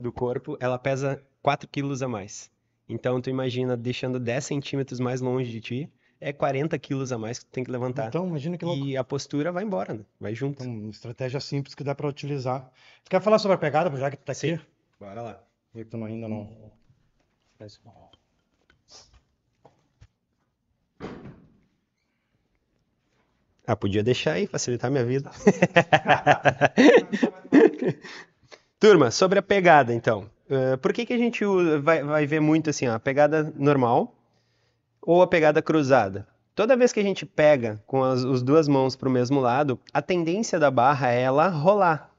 do corpo, ela pesa 4 quilos a mais. Então, tu imagina deixando 10 centímetros mais longe de ti, é 40 quilos a mais que tu tem que levantar.
então imagina que louco.
E a postura vai embora, né? Vai junto.
Então, uma estratégia simples que dá pra utilizar. Tu quer falar sobre a pegada, já que tu tá aqui?
Sim. Bora lá.
Já que tu não- ainda não.
Ah, podia deixar aí, facilitar minha vida. Turma, sobre a pegada, então. Eh, por que, que a gente vai, vai ver muito assim, ó, a pegada normal ou a pegada cruzada? Toda vez que a gente pega com as, as duas mãos para o mesmo lado, a tendência da barra é ela rolar.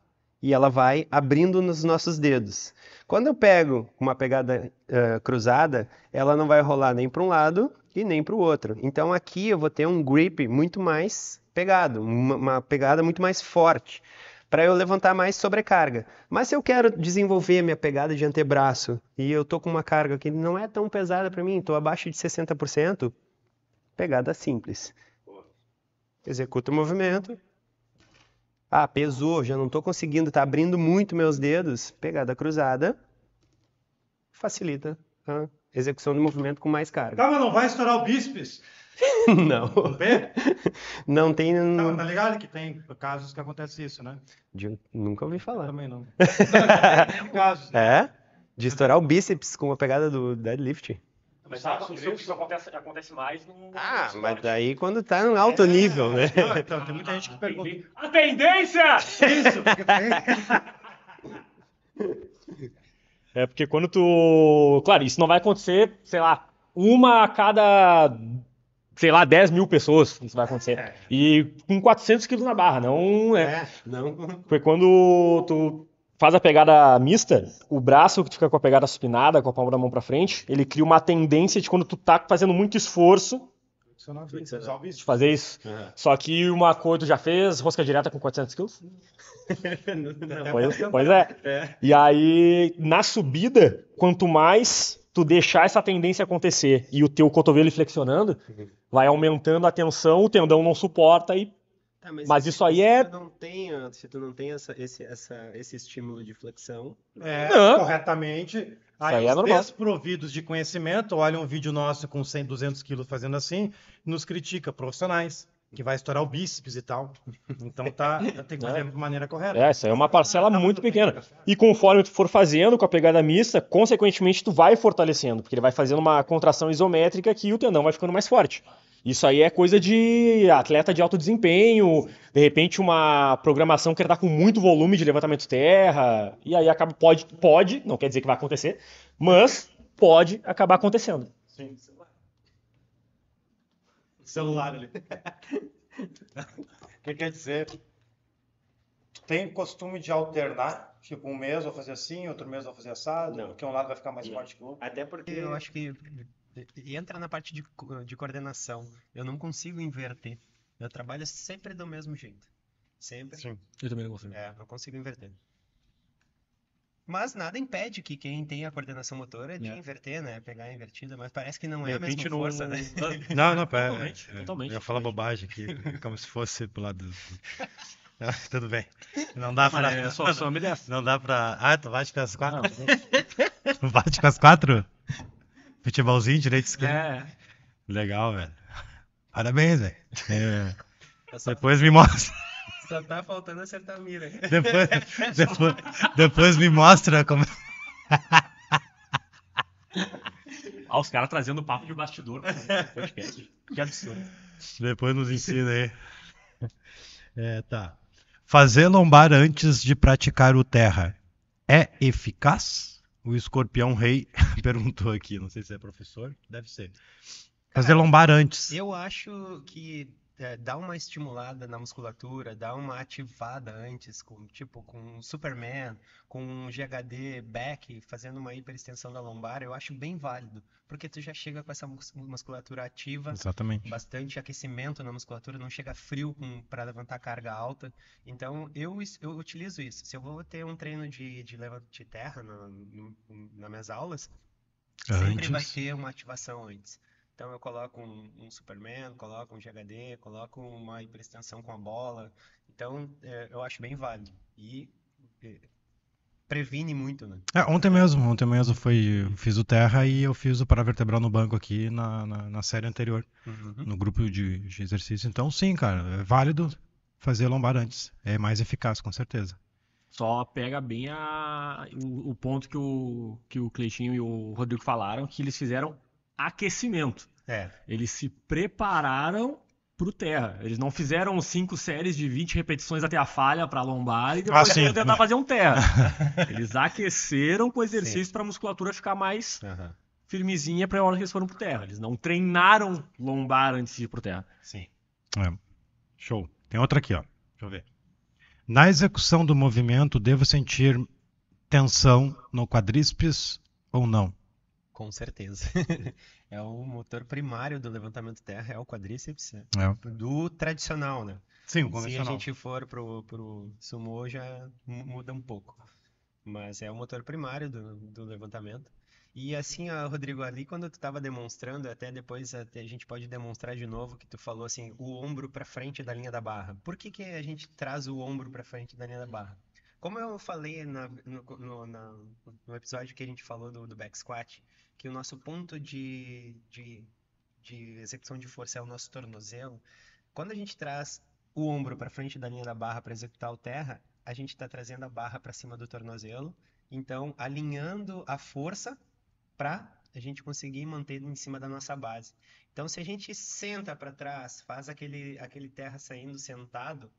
E ela vai abrindo nos nossos dedos. Quando eu pego uma pegada eh, cruzada, ela não vai rolar nem para um lado e nem para o outro. Então aqui eu vou ter um grip muito mais pegado, uma, uma pegada muito mais forte, para eu levantar mais sobrecarga. Mas se eu quero desenvolver minha pegada de antebraço e eu tô com uma carga que não é tão pesada para mim, estou abaixo de 60%, pegada simples. Executa o movimento. Ah, pesou, já não estou conseguindo, está abrindo muito meus dedos. Pegada cruzada facilita a execução do movimento com mais carga.
Calma, não vai estourar o bíceps.
Não,
No pé?
não tem.
Não, tá ligado que tem casos que acontece isso, né?
de- Nunca ouvi falar.
Também não. Tem casos.
É? De estourar o bíceps com a pegada do deadlift.
Mas sabe, isso, isso acontece, acontece mais no.
Ah,
no
mas daí quando tá em alto nível, né?
Não, então, tem muita gente que pergunta.
A tendência!
Isso.
É porque quando tu. Claro, isso não vai acontecer, sei lá, uma a cada. Sei lá, 10 mil pessoas. Isso vai acontecer. E com 400 quilos na barra, não. É.
É, não.
Porque quando tu faz a pegada mista, o braço que fica com a pegada supinada, com a palma da mão pra frente, ele cria uma tendência de quando tu tá fazendo muito esforço
Usar o
de
bíceps.
fazer isso.
Aham.
Só que uma coisa, tu já fez rosca direta com 400 quilos?
Não.
Pois, pois é. E aí, na subida, quanto mais tu deixar essa tendência acontecer e o teu cotovelo flexionando, vai aumentando a tensão, o tendão não suporta e
Tá,
Mas
se-
isso aí é-
não tem, ó, se tu não tem essa, esse, essa, esse estímulo de flexão,
É,
Não.
corretamente. Aí,
aí é
os desprovidos de conhecimento olham um vídeo nosso com 100, 200 quilos fazendo assim, nos critica, profissionais, que vai estourar o bíceps e tal. Então tá, tem que fazer de maneira correta.
É, isso aí é uma parcela muito pequena. E conforme tu for fazendo com a pegada mista, consequentemente tu vai fortalecendo, porque ele vai fazendo uma contração isométrica que o tendão vai ficando mais forte. Isso aí é coisa de atleta de alto desempenho, de repente uma programação que ele tá com muito volume de levantamento terra, e aí acaba pode pode, não quer dizer que vai acontecer, mas pode acabar acontecendo.
Sim. Celular ali. O que quer dizer? Tem costume de alternar? Tipo, um mês vou fazer assim, outro mês vou fazer assado,
Não.
porque um lado vai ficar mais forte que o outro.
até porque eu acho que entra na parte de, de coordenação. Eu não consigo inverter. Eu trabalho sempre do mesmo jeito. Sempre.
Sim.
Eu também não consigo.
É, não consigo inverter. Mas nada impede que quem tem a coordenação motora de
É.
inverter, né? Pegar a invertida, mas parece que não é a mesma
não-
força, né?
Não, não, pera.
Totalmente,
é,
totalmente,
Eu ia falar bobagem aqui, como se fosse pro lado do. Ah, Tudo bem. Não dá pra.
É só, só me dessa.
Não dá pra. Ah, tu bate com as quatro?
Não,
Tu bate com as quatro? Futebolzinho, direito e esquerdo.
é,
Legal, velho. Parabéns, velho. É, depois me mostra.
Só tá faltando acertar a mira.
Depois, depois, depois me mostra como.
Ah, os caras trazendo papo de bastidor pro podcast. Que absurdo.
Depois nos ensina aí. É, tá. Fazer lombar antes de praticar o terra é eficaz? O escorpião rei perguntou aqui. Não sei se é professor. Deve ser. Fazer lombar antes.
Eu acho que é, dá uma estimulada na musculatura, dá uma ativada antes, com, tipo com Superman, com um GHD back, fazendo uma hiperextensão da lombar, eu acho bem válido, porque tu já chega com essa mus- musculatura ativa,
Exatamente.
bastante aquecimento na musculatura, não chega frio para levantar carga alta. Então eu, eu utilizo isso. Se eu vou ter um treino de, de levanta de terra na, nas minhas aulas, sempre vai ter uma ativação antes. Então eu coloco um, um Superman, coloco um GHD, coloco uma hiperextensão com a bola. Então é, eu acho bem válido. E é, previne muito, né?
É, ontem mesmo, ontem mesmo foi, eu fiz o terra e eu fiz o paravertebral no banco aqui na, na, na série anterior,
Uhum.
no grupo de, de exercício. Então, sim, cara, é válido fazer lombar antes. É mais eficaz, com certeza.
Só pega bem a, o, o ponto que o, que o Cleitinho e o Rodrigo falaram, que eles fizeram aquecimento.
É,
Eles se prepararam pro terra. Eles não fizeram cinco séries de 20 repetições até a falha pra lombar e depois
Ah, sim.
tentar fazer um terra. Eles aqueceram com exercício para a musculatura ficar mais
aham,
firmezinha para a hora que eles foram pro terra. Eles não treinaram lombar antes de ir pro terra.
sim.
É. Show. Tem outra aqui, ó. Deixa eu ver. Na execução do movimento, devo sentir tensão no quadríceps ou não?
Com certeza. É o motor primário do levantamento terra, é o quadríceps, né?
É.
do tradicional, né?
Sim,
Se a gente for pro, pro sumo, já mu- muda um pouco. Mas é o motor primário do, do levantamento. E assim, ó, Rodrigo, ali quando tu estava demonstrando, até depois até a gente pode demonstrar de novo que tu falou assim, o ombro para frente da linha da barra. Por que que a gente traz o ombro para frente da linha da barra? Como eu falei na- no, no- na- no episódio que a gente falou do, do back squat, que o nosso ponto de, de, de execução de força é o nosso tornozelo, quando a gente traz o ombro para frente da linha da barra para executar o terra, a gente está trazendo a barra para cima do tornozelo, então alinhando a força para a gente conseguir manter em cima da nossa base. Então, se a gente senta para trás, faz aquele, aquele terra saindo sentado,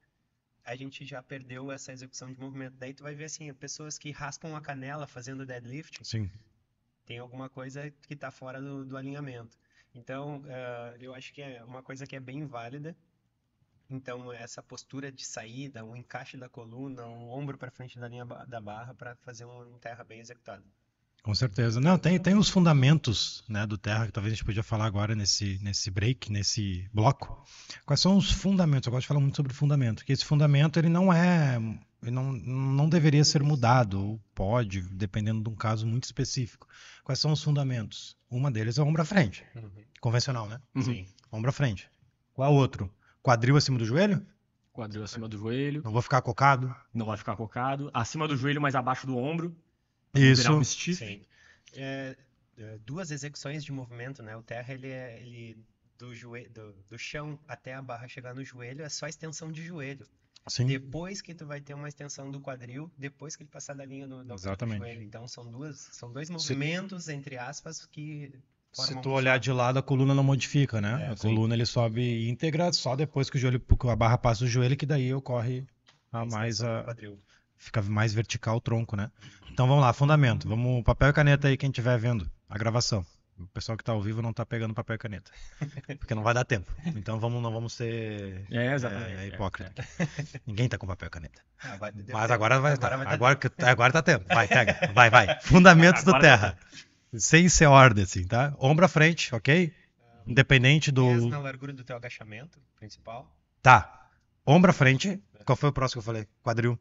a gente já perdeu essa execução de movimento. Daí tu vai ver assim, pessoas que raspam a canela fazendo deadlift,
Sim.
Tem alguma coisa que está fora do, do alinhamento. Então, eh, eu acho que é uma coisa que é bem válida. Então, essa postura de saída, o encaixe da coluna, o ombro para frente da linha da barra para fazer um terra bem executado.
Com certeza. Não, tem, tem os fundamentos né, do Terra, que talvez a gente podia falar agora nesse, nesse break, nesse bloco. Quais são os fundamentos? Eu gosto de falar muito sobre fundamento, que esse fundamento ele não é, não, não deveria ser mudado, ou pode, dependendo de um caso muito específico. Quais são os fundamentos? Uma deles é o ombro à frente, convencional, né?
Uhum.
Ombro à frente. Qual outro? Quadril acima do joelho?
Quadril acima do joelho,
Não vou ficar cocado.
não vai ficar cocado. Acima do joelho, mas abaixo do ombro.
Isso.
Um.
Sim. É, é, duas execuções de movimento, né? O terra, ele é ele, do, joelho, do, do chão até a barra chegar no joelho, é só extensão de joelho.
Sim.
Depois que tu vai ter uma extensão do quadril, depois que ele passar da linha do, do
Exatamente.
joelho. Então são duas, são dois movimentos, entre aspas, que
Se tu olhar de lado, a coluna não modifica, né?
É,
a
sim.
coluna ele sobe íntegra só depois que o joelho, a barra passa o joelho, que daí ocorre a mais a, fica mais vertical o tronco, né? Então vamos lá, fundamento. Vamos papel e caneta aí quem estiver vendo a gravação. O pessoal que tá ao vivo não tá pegando papel e caneta, porque não vai dar tempo. Então vamos não vamos ser
É, exatamente.
é,
é,
hipócrita. Ninguém tá com papel e caneta.
Ah, vai- deve
Mas agora vai
agora
estar. Agora, que- agora tá tendo. Vai, pega. Vai, vai. Fundamentos do
Agora
terra. Sem ser ordem, assim, tá? Ombro à frente, ok? Independente do.
Pés na largura do teu agachamento principal.
Tá. Ombro à frente. Qual foi o próximo que eu falei? Quadril.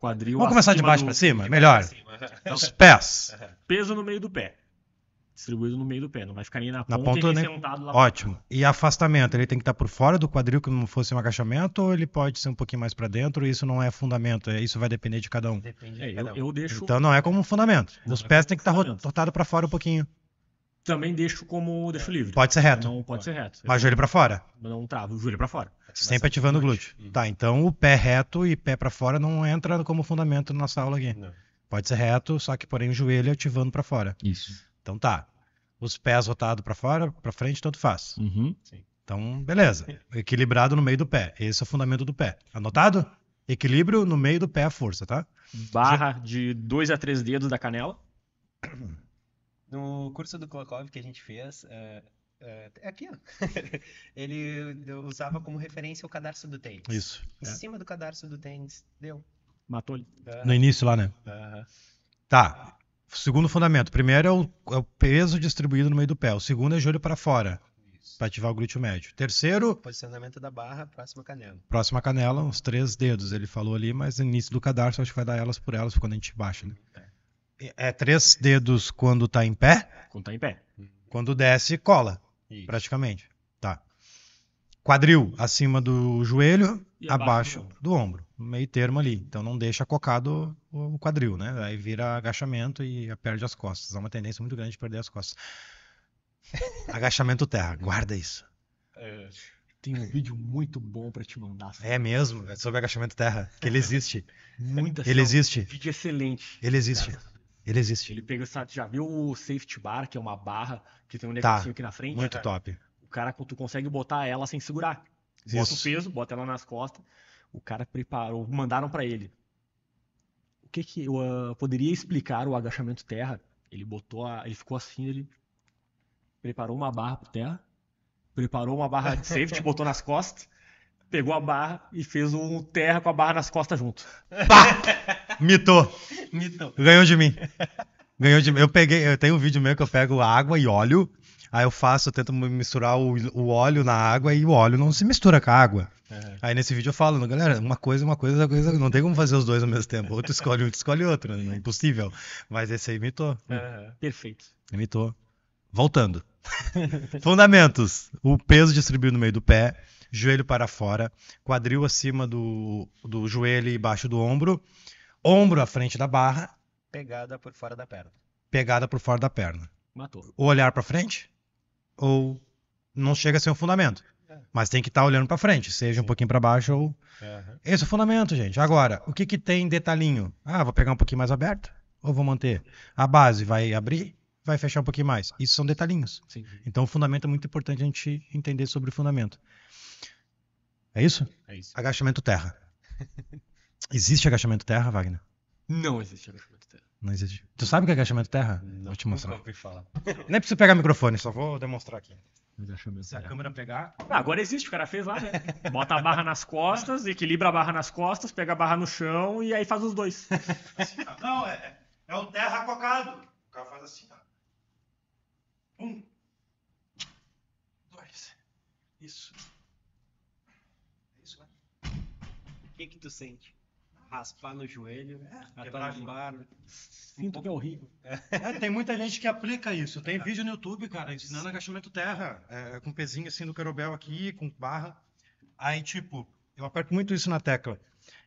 Quadril
Vamos começar de baixo
do-
pra cima? Melhor.
Acima.
Os pés.
Peso no meio do pé. Distribuído no meio do pé. Não vai ficar nem na ponta,
ponta,
e nem
né?
sentado lá.
Ótimo. E afastamento, ele tem que estar por fora do quadril como fosse um agachamento ou ele pode ser um pouquinho mais pra dentro isso não é fundamento, é- isso vai depender de cada um.
Depende
É,
de cada
eu,
um.
eu deixo.
Então não é como um fundamento.
Não
Os
é
pés
como
tem que estar
fundamento.
rotado pra fora um pouquinho.
Também deixo como. Deixo livre.
Pode ser reto.
Não pode ser reto.
Mas joelho pra fora.
Não trava o joelho pra fora.
Sempre ativando o glúteo. Tá, então o pé reto e pé pra fora não entra como fundamento na nossa aula aqui.
Não.
Pode ser reto, só que porém o joelho ativando pra fora.
Isso.
Então tá. Os pés rotados pra fora, pra frente, tanto faz.
Uhum.
Então, beleza. Equilibrado no meio do pé. Esse é o fundamento do pé. Anotado? Equilíbrio no meio do pé, a força, tá?
Barra de 2 a 3 dedos da canela.
No curso do Klokov que a gente fez, é, é, é aqui, ó. Ele usava como referência o cadarço do tênis.
Isso.
Em cima do cadarço do tênis, deu.
Matou ele.
No início lá, né?
Aham.
Tá. Segundo fundamento. Primeiro é o, é o peso distribuído no meio do pé. O segundo é joelho para fora, para ativar o glúteo médio. Terceiro,
Posicionamento da barra, próxima canela.
próxima canela, os três dedos. Ele falou ali, mas no início do cadarço acho que vai dar elas por elas quando a gente baixa, né? É três dedos quando tá em pé,
Quando tá em pé.
quando desce, cola.
Isso.
praticamente. Tá. Quadril acima do joelho, abaixo
abaixo
do ombro. Meio termo ali. Então não deixa cocado o quadril, né? Aí vira agachamento e perde as costas. Há uma tendência muito grande de perder as costas. Agachamento terra, guarda isso.
Tem um vídeo muito bom pra te mandar.
É mesmo, é sobre agachamento terra, que ele existe.
Muito assim,
Ele existe.
um vídeo excelente.
Ele existe. Ele existe.
Ele pega, sabe, já viu o safety bar, que é uma barra que tem um
Tá.
negocinho aqui na frente?
Muito top.
O cara, tu consegue botar ela sem segurar. Bota
Isso.
o peso, bota ela nas costas. O cara preparou, mandaram pra ele. O que que eu ah, poderia explicar o agachamento terra? Ele botou a, ele ficou assim, ele preparou uma barra pro terra, preparou uma barra de safety, botou nas costas, pegou a barra e fez um terra com a barra nas costas junto.
Mitou.
Mitão.
Ganhou de mim. Ganhou de mim. Eu peguei, eu tenho um vídeo meu que eu pego água e óleo. Aí eu faço, eu tento misturar o, o óleo na água e o óleo não se mistura com a água. Aí nesse vídeo eu falo, galera, uma coisa, uma coisa, uma coisa, não tem como fazer os dois ao mesmo tempo. Outro escolhe um, outro escolhe outro, é impossível. Mas esse aí imitou,
Perfeito.
imitou. Voltando. Fundamentos. O peso distribuído no meio do pé, joelho para fora, quadril acima do, do joelho e embaixo do ombro, ombro à frente da barra,
Pegada por fora da perna.
pegada por fora da perna.
Matou.
ou olhar para frente, ou não chega a ser um fundamento. Mas tem que estar olhando para frente, seja um pouquinho para baixo ou. Esse é o fundamento, gente. Agora, o que, que tem detalhinho? Ah, vou pegar um pouquinho mais aberto ou vou manter? A base vai abrir, vai fechar um pouquinho mais. Isso são detalhinhos.
Sim.
Então, o fundamento é muito importante a gente entender sobre o fundamento. É isso?
É isso.
Agachamento terra. Existe agachamento terra, Wagner?
Não existe agachamento terra.
Não existe. Tu sabe o que é agachamento terra? vou te mostrar.
Nunca ouvi falar.
Nem preciso pegar o microfone, só vou demonstrar aqui.
Agachamento
Se a câmera pegar.
Ah, agora existe, o cara fez lá, né? Bota a barra nas costas, equilibra a barra nas costas, pega a barra no chão e aí faz os dois.
Não, é, é o terra cocado. O cara faz assim, ó. Um. Dois. Isso. Isso, né?
O que que tu sente? Raspar no joelho,
quebrar
atar
a
lombar.
Sinto que é horrível.
É, tem muita gente que aplica isso. Tem vídeo no YouTube, cara, ensinando agachamento terra. É, com pezinho assim do querobel aqui, com barra. Aí, tipo, eu aperto muito isso na tecla.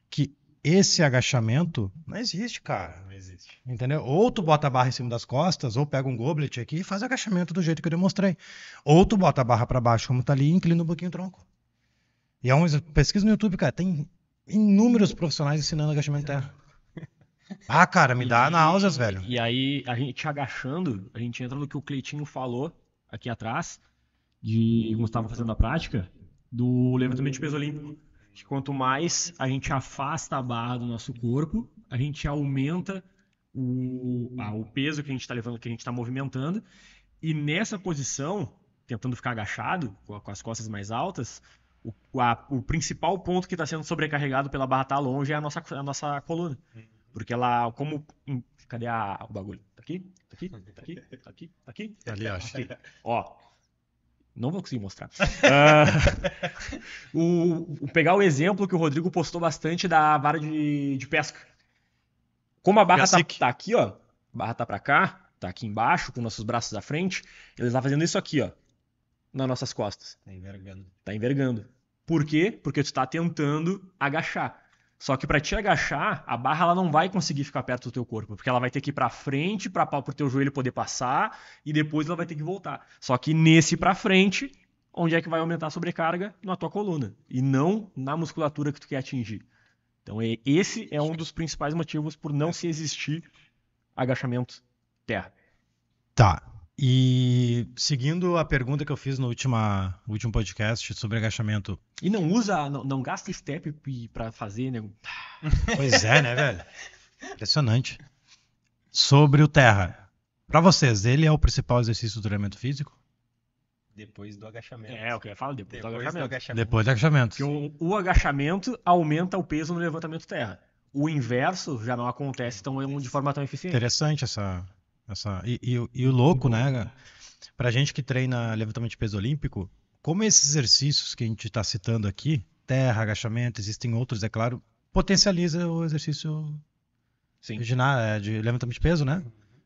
Que esse agachamento não existe, cara.
Não existe.
Entendeu? Ou tu bota a barra em cima das costas, ou pega um goblet aqui e faz agachamento do jeito que eu demonstrei. Ou tu bota a barra pra baixo como tá ali e inclina um pouquinho o tronco. E é um pesquisa no YouTube, cara, tem inúmeros profissionais ensinando agachamento terra. Ah, cara, me dá náuseas, velho.
E aí, a gente agachando, a gente entra no que o Cleitinho falou aqui atrás, de como estava fazendo a prática, do levantamento de peso olímpico. Que quanto mais a gente afasta a barra do nosso corpo, a gente aumenta o, ah, o peso que a gente está levando, que a gente está movimentando. E nessa posição, tentando ficar agachado, com as costas mais altas, o, a- o principal ponto que está sendo sobrecarregado pela barra tá longe é a nossa, a nossa coluna. Porque ela, como. hum, Cadê a, o bagulho? Tá aqui? Tá aqui? Tá aqui? Tá aqui? Tá aqui?
Ali, acho.
Aqui. Ó. Não vou conseguir mostrar. Ah, o, o- pegar o exemplo que o Rodrigo postou bastante da vara de, de pesca. Como a barra tá, tá aqui, ó. A barra tá pra cá, tá aqui embaixo, com nossos braços à frente. Ele tá fazendo isso aqui, ó. Nas nossas costas.
Tá envergando.
Tá envergando. Por quê? Porque tu tá tentando agachar. Só que para te agachar, a barra ela não vai conseguir ficar perto do teu corpo, porque ela vai ter que ir para frente para o teu joelho poder passar e depois ela vai ter que voltar. Só que nesse para frente, onde é que vai aumentar a sobrecarga? Na tua coluna e não na musculatura que tu quer atingir. Então é- esse é um dos principais motivos por não se existir agachamento terra.
Tá. E seguindo a pergunta que eu fiz no última, último podcast sobre agachamento.
E não usa, não, não gasta step para fazer, né?
Pois é, né, velho? Impressionante. Sobre o terra. Pra vocês, ele é o principal exercício do treinamento físico?
Depois do agachamento.
É, o que eu ia falar depois, do
Depois do
agachamento.
agachamento.
Depois do agachamento.
Porque o, o agachamento aumenta o peso no levantamento terra. O inverso já não acontece tão, de forma tão eficiente.
Interessante essa. Essa... E, e o- e o louco, né? Pra gente que treina levantamento de peso olímpico, como esses exercícios que a gente está citando aqui, terra, agachamento, existem outros, é claro, potencializa o exercício
Sim.
de, é, de levantamento de peso, né?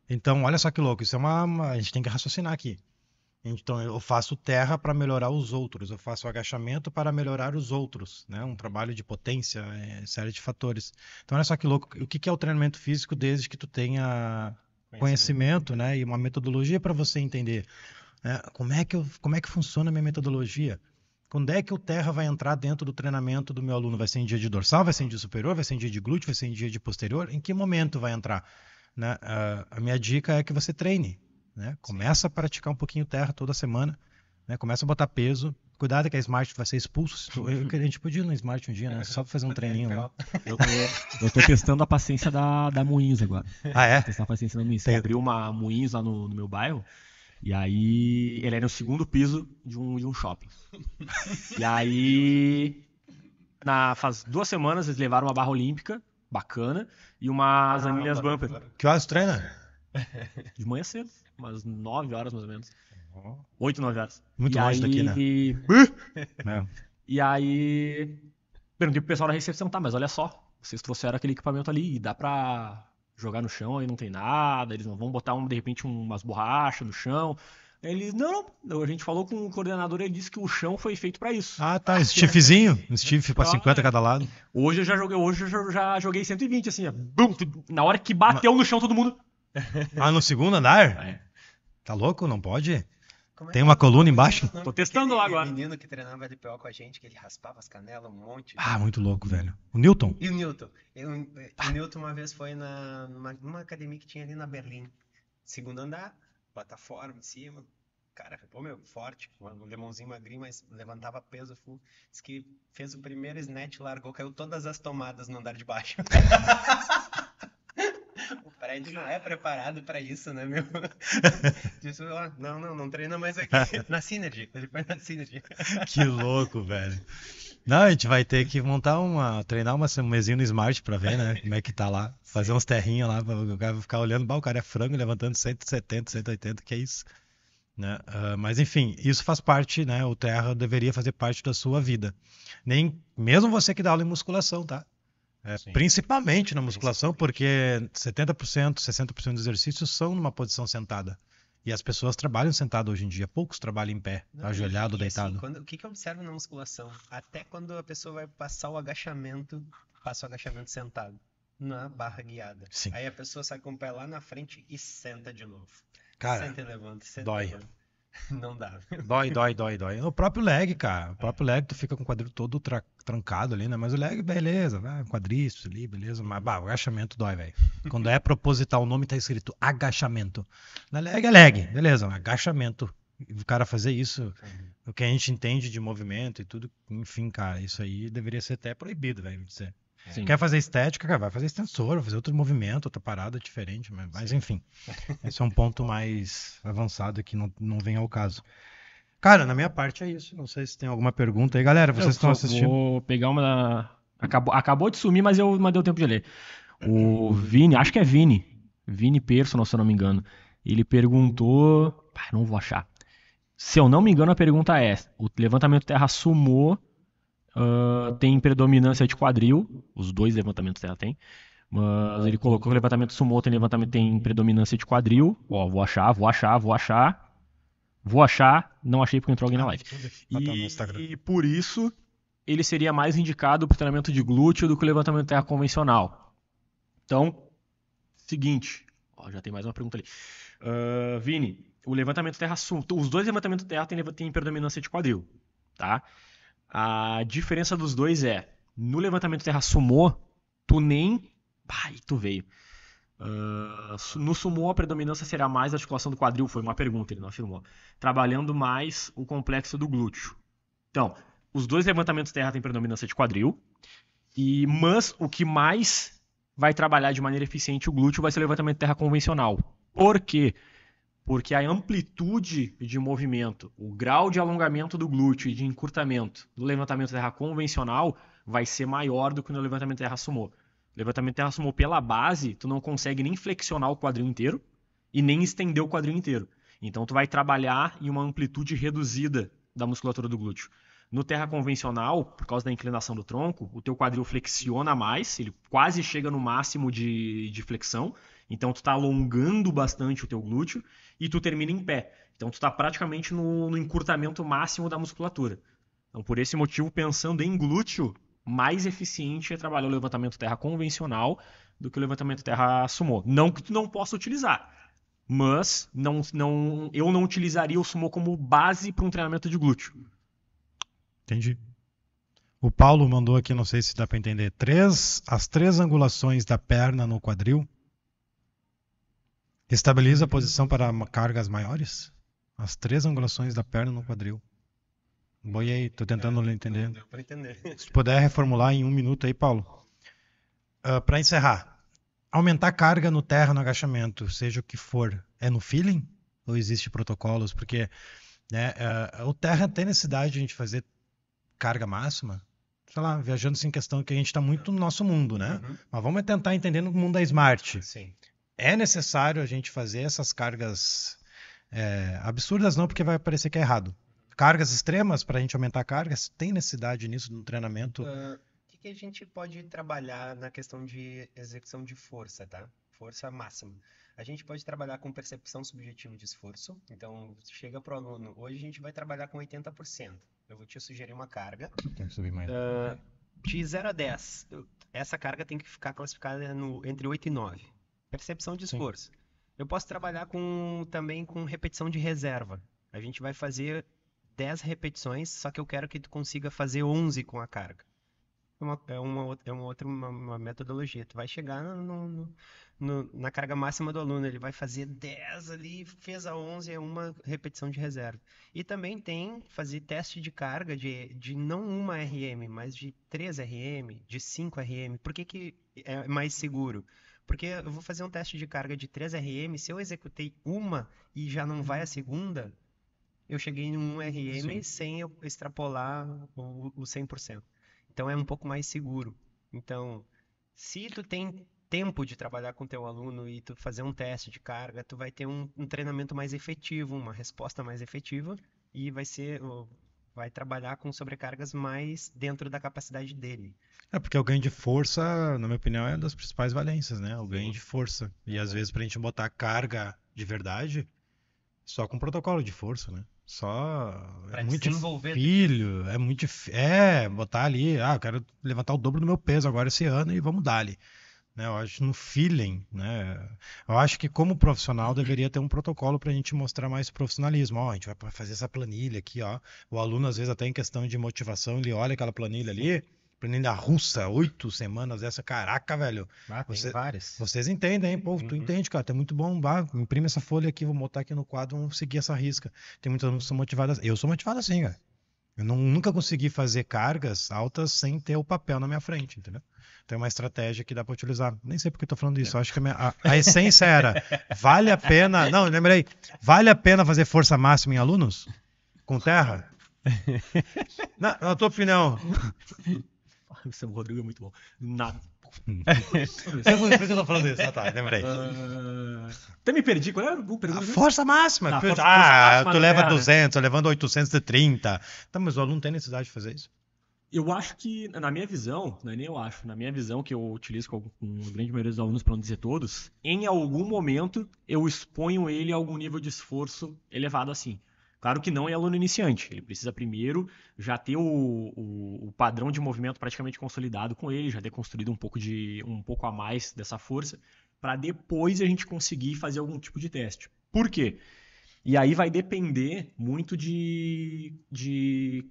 Então, olha só que louco, isso é uma, uma- A gente tem que raciocinar aqui. Então eu faço terra para melhorar os outros, eu faço agachamento para melhorar os outros, né? Um trabalho de potência, é, série de fatores. Então olha só que louco, o que que é o treinamento físico desde que tu tenha conhecimento, né? E uma metodologia para você entender né? como é que eu, como é que funciona a minha metodologia. Quando é que o terra vai entrar dentro do treinamento do meu aluno? Vai ser em dia de dorsal, vai ser em dia superior, vai ser em dia de glúteo, vai ser em dia de posterior? Em que momento vai entrar? Né? Uh, a minha dica é que você treine, né? Começa a praticar um pouquinho terra toda semana, né? Começa a botar peso. Cuidado que a Smart vai ser expulso. Eu, a gente podia ir no Smart um dia, né? Só pra fazer um treininho lá.
Eu tô, eu tô testando a paciência da, da Moinhos agora.
Ah, é?
Testar a paciência da Moinhos. Tem... Abriu uma Moinhos lá no, no meu bairro. E aí ele era no segundo piso de um, de um shopping. e aí, na, faz duas semanas, eles levaram uma barra olímpica, bacana, e umas ah, anilhas bumper.
Que horas treina?
De manhã cedo umas 9 horas mais ou menos. 8, 9 horas.
Muito e longe
aí...
daqui, né?
E... É. e aí. Perguntei pro pessoal da recepção, tá, mas olha só, vocês trouxeram aquele equipamento ali e dá pra jogar no chão aí não tem nada, eles não vão botar um, de repente umas borrachas no chão. Eles, não, não, a gente falou com o coordenador, ele disse que o chão foi feito para isso.
Ah, tá, stiffzinho, um stiff pra 50 cada lado.
Hoje eu já joguei, hoje eu já joguei 120, assim, bum, na hora que bateu no chão todo mundo...
Ah, no segundo andar? É. Tá louco? Não pode? É Tem uma coluna embaixo?
Tô testando lá agora.
O menino que treinava LPO com a gente, que ele raspava as canelas um monte.
Ah, muito louco, velho. O Newton?
E o Newton. Eu, o Newton uma vez foi na, numa, numa academia que tinha ali na Berlim. Segundo andar, plataforma em cima. Cara, pô, meu, forte. Um lemãozinho magrinho, mas levantava peso full. Diz que fez o primeiro snatch, largou, caiu todas as tomadas no andar de baixo. o prédio não é preparado para isso, né, meu? Disse, não, não, não treina mais aqui. Na Synergy. Ele foi na Synergy.
Que louco, velho. Não, a gente vai ter que montar uma. treinar uma, um mesinho no Smart pra ver, né? Como é que tá lá. Fazer uns terrinhos lá, o cara ficar olhando, bah, o cara é frango levantando 170, 180, que é isso. Né? Uh, mas enfim, isso faz parte, né? O terra deveria fazer parte da sua vida. Nem mesmo você que dá aula em musculação, tá? É, principalmente na musculação, porque 70%, 60% dos exercícios são numa posição sentada. E as pessoas trabalham sentado hoje em dia, poucos trabalham em pé, Não, ajoelhado,
e,
deitado.
Assim, quando, o que, que eu observo na musculação? Até quando a pessoa vai passar o agachamento, passa o agachamento sentado, na barra guiada.
Sim.
Aí a pessoa sai com o pé lá na frente e senta de novo.
Cara,
senta e levanta, senta
dói.
E levanta. Não dá.
Dói, dói, dói, dói. O próprio leg, cara. O próprio leg, tu fica com o quadril todo tra trancado ali, né? Mas o leg, beleza, vai, quadríceps ali, beleza. Mas, bah, o agachamento dói, velho. Quando é proposital, o nome tá escrito agachamento. Na leg é leg, beleza, agachamento. O cara fazer isso, o que a gente entende de movimento e tudo, enfim, cara, isso aí deveria ser até proibido, velho, de ser. Sim. Quer fazer estética, cara, vai fazer extensor, vai fazer outro movimento, outra parada diferente, mas, mas enfim. Esse é um ponto mais avançado que não, não vem ao caso. Cara, na minha parte é isso. Não sei se tem alguma pergunta aí, galera. Vocês eu estão assistindo?
Vou pegar uma. Acabou, acabou de sumir, mas eu mas deu tempo de ler. O Vini, acho que é Vini. Vini Persson, se eu não me engano. Ele perguntou. não vou achar. Se eu não me engano, a pergunta é: o levantamento terra sumou Uh, tem predominância de quadril, os dois levantamentos dela tem. Mas ele colocou que o levantamento sumô tem levantamento tem predominância de quadril. Ó, vou achar, vou achar, vou achar. Vou achar, não achei porque entrou alguém na live. E, e por isso ele seria mais indicado para o treinamento de glúteo do que o levantamento terra convencional. Então, seguinte, ó, já tem mais uma pergunta ali. Uh, Vini, o levantamento terra os dois levantamentos terra têm, têm predominância de quadril, tá? A diferença dos dois é, no levantamento terra sumô, tu nem... Ai, tu veio. Uh, no sumô, a predominância será mais a articulação do quadril, foi uma pergunta, ele não afirmou. Trabalhando mais o complexo do glúteo. Então, os dois levantamentos terra têm predominância de quadril, e mas o que mais vai trabalhar de maneira eficiente o glúteo vai ser o levantamento terra convencional. Por quê? porque a amplitude de movimento, o grau de alongamento do glúteo e de encurtamento do levantamento terra convencional vai ser maior do que no levantamento terra sumô. Levantamento terra sumô pela base, tu não consegue nem flexionar o quadril inteiro e nem estender o quadril inteiro. Então tu vai trabalhar em uma amplitude reduzida da musculatura do glúteo. No terra convencional, por causa da inclinação do tronco, o teu quadril flexiona mais, ele quase chega no máximo de, de flexão, Então tu tá alongando bastante o teu glúteo e tu termina em pé. Então tu tá praticamente no, no encurtamento máximo da musculatura. Então por esse motivo, pensando em glúteo, mais eficiente é trabalhar o levantamento terra convencional do que o levantamento terra sumô. Não que tu não possa utilizar, mas não, não, eu não utilizaria o sumô como base para um treinamento de glúteo.
Entendi. O Paulo mandou aqui, não sei se dá para entender, três, as três angulações da perna no quadril estabiliza a posição para cargas maiores? As três angulações da perna no quadril. Boiei, tô tentando
É,
entender.
Deu entender.
Se puder reformular em um minuto aí, Paulo. para encerrar, aumentar a carga no terra no agachamento, seja o que for, é no feeling? Ou existe protocolos? Porque né, eh, o terra tem necessidade de a gente fazer carga máxima? Sei lá, viajando sem questão que a gente está muito no nosso mundo, né?
Uhum.
Mas vamos tentar entender no mundo da Smart.
Sim.
É necessário a gente fazer essas cargas eh, absurdas, não, porque vai parecer que é errado. Cargas extremas para a gente aumentar cargas, tem necessidade nisso no treinamento?
Ah, O que, que a gente pode trabalhar na questão de execução de força, tá? Força máxima. A gente pode trabalhar com percepção subjetiva de esforço. Então, chega para o aluno, hoje a gente vai trabalhar com 80%. Eu vou te sugerir uma carga.
Tem que subir mais.
ah, de 0 a 10, eu- essa carga tem que ficar classificada no, entre 8 e 9. Percepção de
Sim.
esforço. Eu posso trabalhar com, também com repetição de reserva. A gente vai fazer 10 repetições, só que eu quero que tu consiga fazer 11 com a carga. É uma, é uma, outra- é uma outra uma, uma metodologia. Tu vai chegar no- no- no- na carga máxima do aluno, ele vai fazer 10 ali, fez a 11, é uma repetição de reserva. E também tem fazer teste de carga de, de não uma RM, mas de 3 RM, de 5 RM. Por que, que é mais seguro? Porque eu vou fazer um teste de carga de 3 RM, se eu executei uma e já não vai a segunda, eu cheguei em um RM sem eu extrapolar o, o 100%. Então é um pouco mais seguro. Então, se tu tem tempo de trabalhar com teu aluno e tu fazer um teste de carga, tu vai ter um, um treinamento mais efetivo, uma resposta mais efetiva e vai ser, vai trabalhar com sobrecargas mais dentro da capacidade dele.
É porque o ganho de força, na minha opinião, é uma das principais valências, né? O ganho de força. E às vezes pra gente botar carga de verdade, só com protocolo de força, né? Só
Pra
é muito filho, é muito é botar ali, ah, eu quero levantar o dobro do meu peso agora esse ano e vamos dar ali. Né? Eu acho no feeling, né? Eu acho que como profissional deveria ter um protocolo para a gente mostrar mais profissionalismo. Ó, a gente vai fazer essa planilha aqui, ó. O aluno às vezes até em questão de motivação ele olha aquela planilha ali, planilha russa, oito semanas essa, caraca, velho.
Ah, tem
Você-
várias.
Vocês entendem, hein? Pô, tu
Uhum.
entende, cara. Tá muito bom. Bah, imprime essa folha aqui, vou botar aqui no quadro, vamos seguir essa risca. Tem muitos alunos que são motivados. Eu sou motivado assim, cara. Eu não- nunca consegui fazer cargas altas sem ter o papel na minha frente, entendeu? Tem uma estratégia que dá pra utilizar. Nem sei porque eu tô falando isso. Eu acho que a, minha- a- a essência era: vale a pena. Não, lembrei. Vale a pena fazer força máxima em alunos? Com terra? Na, na tua opinião.
O Sam Rodrigo é muito bom. Nada.
Por que eu tô falando isso? Ah, tá, lembrei.
Ah, até me perdi. Qual era a pergunta?
A força máxima.
Ah,
Tu-
força-
ah,
força máxima
tu leva
terra, né?
200, eu levando 830. Tá, mas o aluno tem necessidade de fazer isso?
Eu acho que, na minha visão, não é nem eu acho, na minha visão, que eu utilizo com, com a grande maioria dos alunos, para não dizer todos, em algum momento eu exponho ele a algum nível de esforço elevado assim. Claro que não é aluno iniciante, ele precisa primeiro já ter o, o- o padrão de movimento praticamente consolidado com ele, já ter construído um pouco, de, um pouco a mais dessa força, para depois a gente conseguir fazer algum tipo de teste. Por quê? E aí vai depender muito de, de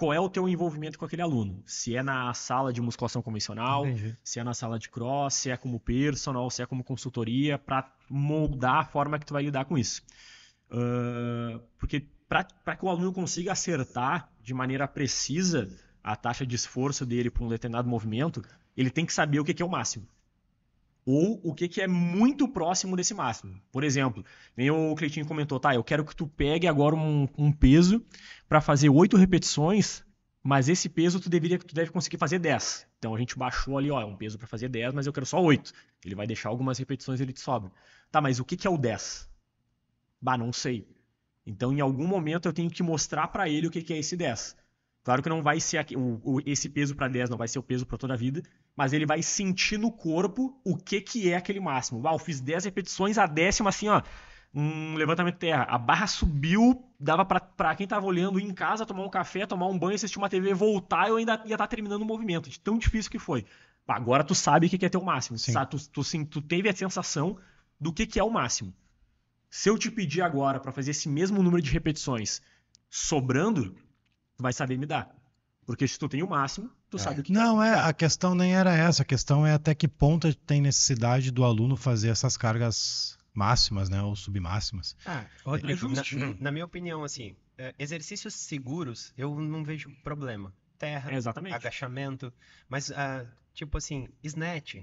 qual é o teu envolvimento com aquele aluno. Se é na sala de musculação convencional,
Entendi.
se é na sala de cross, se é como personal, se é como consultoria, para moldar a forma que tu vai lidar com isso. Ah, porque para que o aluno consiga acertar de maneira precisa a taxa de esforço dele para um determinado movimento, ele tem que saber o que que é o máximo. Ou o que que é muito próximo desse máximo. Por exemplo, nem o Cleitinho comentou, tá, eu quero que tu pegue agora um, um peso para fazer oito repetições, mas esse peso tu deveria tu deve conseguir fazer 10. Então a gente baixou ali, ó, é um peso para fazer 10, mas eu quero só 8. Ele vai deixar algumas repetições ele te sobe. Tá, mas o que que é o 10? Bah, não sei. Então em algum momento eu tenho que mostrar para ele o que que é esse 10. Claro que não vai ser aqui- o, o- esse peso para 10 não vai ser o peso para toda a vida, mas ele vai sentir no corpo o que que é aquele máximo. Ah, eu fiz 10 repetições, a décima assim, ó, um levantamento de terra. A barra subiu, dava pra, pra quem tava olhando ir em casa, tomar um café, tomar um banho, assistir uma TV, voltar, eu ainda ia estar terminando o movimento, de tão difícil que foi. Agora tu sabe o que que é ter o máximo. Sabe? Tu, tu, sim, tu teve a sensação do que que é o máximo. Se eu te pedir agora pra fazer esse mesmo número de repetições sobrando, tu vai saber me dar. Porque se tu tem o máximo, tu sabe o que
Não, é, a questão nem era essa. A questão é até que ponto tem necessidade do aluno fazer essas cargas máximas, né? Ou submáximas.
Ah, Rodrigo, na,
justo.
na minha opinião, assim, é, exercícios seguros, eu não vejo problema. Terra,
É, exatamente.
agachamento, mas, ah, tipo assim, snatch,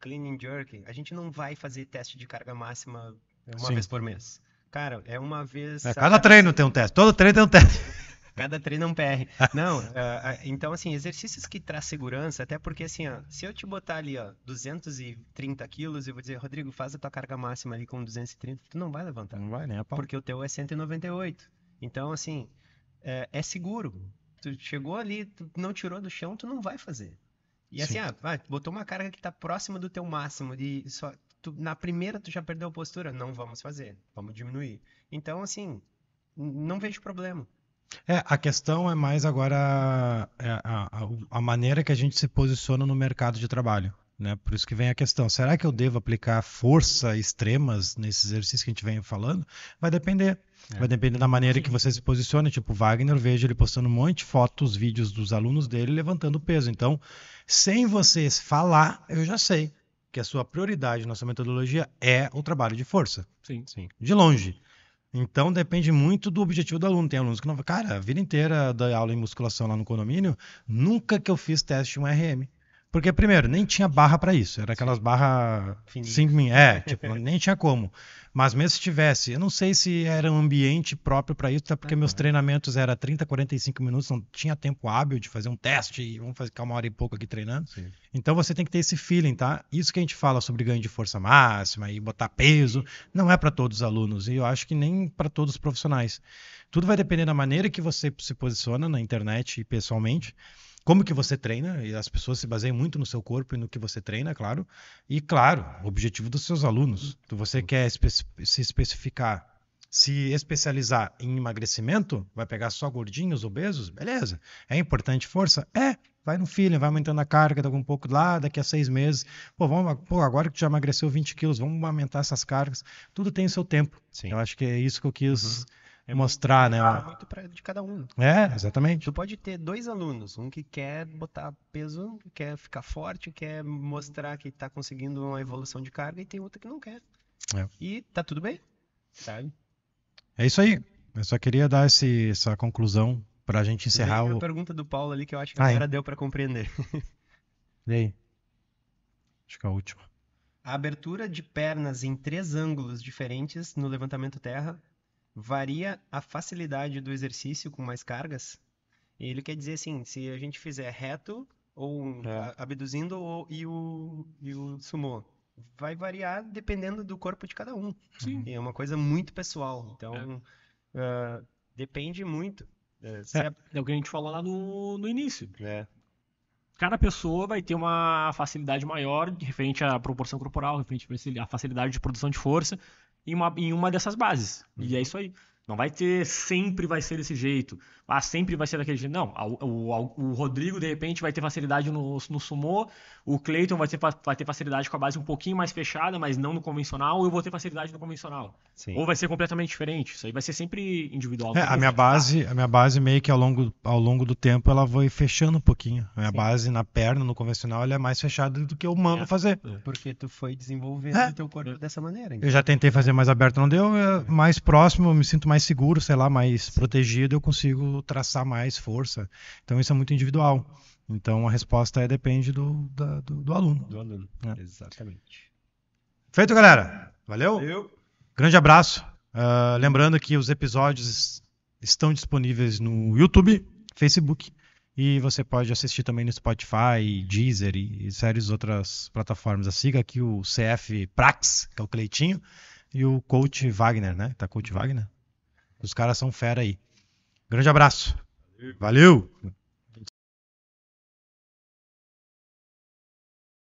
clean and jerk, a gente não vai fazer teste de carga máxima uma
Sim.
vez por mês. Cara, é uma vez...
É, cada treino tem um teste. Todo treino tem um teste.
Cada treino é um PR. Não, ah, então assim, exercícios que traz segurança, até porque assim, ó, se eu te botar ali, ó, 230 quilos, eu vou dizer, Rodrigo, faz a tua carga máxima ali com 230, tu não vai levantar.
Não vai pau.
Porque o teu é 198. Então, assim, é, é seguro. Tu chegou ali, tu não tirou do chão, tu não vai fazer. E assim,
Sim.
ah, vai, botou uma carga que tá próxima do teu máximo, de só, tu- na primeira tu já perdeu a postura, não vamos fazer, vamos diminuir. Então, assim, não vejo problema.
É, a questão é mais agora é, a, a, a maneira que a gente se posiciona no mercado de trabalho. Né? Por isso que vem a questão: será que eu devo aplicar força extremas nesses exercícios que a gente vem falando? Vai depender. Vai depender da maneira que você se posiciona. Tipo, o Wagner, eu vejo ele postando um monte de fotos, vídeos dos alunos dele levantando peso. Então, sem você falar, eu já sei que a sua prioridade na sua metodologia é o trabalho de força.
Sim.
Sim, de longe. Então depende muito do objetivo do aluno. Tem alunos que não. Cara, a vida inteira da aula em musculação lá no condomínio, nunca que eu fiz teste um RM. Porque, primeiro, nem tinha barra para isso. Era aquelas barras
Fininhas.
5 min. É, tipo, nem tinha como. Mas mesmo se tivesse, eu não sei se era um ambiente próprio para isso, até porque meus treinamentos eram 30, 45 minutos, não tinha tempo hábil de fazer um teste e vamos ficar uma hora e pouco aqui treinando. Então você tem que ter esse feeling, tá? Isso que a gente fala sobre ganho de força máxima e botar peso, não é para todos os alunos e eu acho que nem para todos os profissionais. Tudo vai depender da maneira que você se posiciona na internet e pessoalmente, como que você treina, e as pessoas se baseiam muito no seu corpo e no que você treina, claro. E claro, o objetivo dos seus alunos. Se você quer espe- se especificar, se especializar em emagrecimento, vai pegar só gordinhos, obesos, beleza. É importante força? É. Vai no feeling, vai aumentando a carga daqui um pouco lá, daqui a seis meses. Pô, vamos, pô, agora que tu já emagreceu 20 quilos, vamos aumentar essas cargas. Tudo tem o seu tempo.
Sim.
Eu acho que é isso que eu quis
É
mostrar, né?
É muito pra, de cada um.
É, exatamente.
Tu pode ter dois alunos, um que quer botar peso, quer ficar forte, quer mostrar que tá conseguindo uma evolução de carga, e tem outro que não quer.
É.
E tá tudo bem, sabe?
É isso aí. Eu só queria dar esse, essa conclusão para a gente encerrar o.
a pergunta do Paulo ali que eu acho que
Ah, é?
agora deu pra compreender.
E aí? Acho que é a última.
A abertura de pernas em três ângulos diferentes no levantamento terra varia a facilidade do exercício com mais cargas? Ele quer dizer assim, se a gente fizer reto ou
É.
abduzindo ou, e, o, e o sumô, vai variar dependendo do corpo de cada um.
Sim.
E é uma coisa muito pessoal. Então, ah, depende muito. Eh, se a-
É o que a gente falou lá no, no início.
é.
Cada pessoa vai ter uma facilidade maior referente à proporção corporal, referente à facilidade de produção de força em uma, em uma dessas bases. E é isso aí. Não vai ter sempre vai ser desse jeito. Ah, sempre vai ser daquele jeito. Não. O, o- o Rodrigo, de repente, vai ter facilidade no, no sumô. O Cleiton vai ter, vai ter facilidade com a base um pouquinho mais fechada, mas não no convencional. Eu vou ter facilidade no convencional.
Sim.
Ou vai ser completamente diferente. Isso aí vai ser sempre individual.
É, a minha base, a minha base meio que ao longo, ao longo do tempo ela foi fechando um pouquinho. A minha
Sim.
base na perna, no convencional, ela é mais fechada do que eu mando
É.
fazer.
Porque tu foi desenvolvendo
É.
o teu corpo dessa maneira.
Eu já tentei fazer mais aberto, não deu. é mais próximo, eu me sinto mais seguro, sei lá, mais protegido, eu consigo traçar mais força. Então isso é muito individual. Então a resposta é depende do, da- do, do aluno.
Do aluno.
É.
Exatamente.
Feito, galera. Valeu?
Eu.
Grande abraço. Ah, lembrando que os episódios estão disponíveis no YouTube, Facebook e você pode assistir também no Spotify, Deezer e, e séries outras plataformas. Siga aqui o CF Prax, que é o Cleitinho, e o Coach Wagner, né? Tá Coach Wagner? Os caras são fera aí. Grande abraço. Valeu.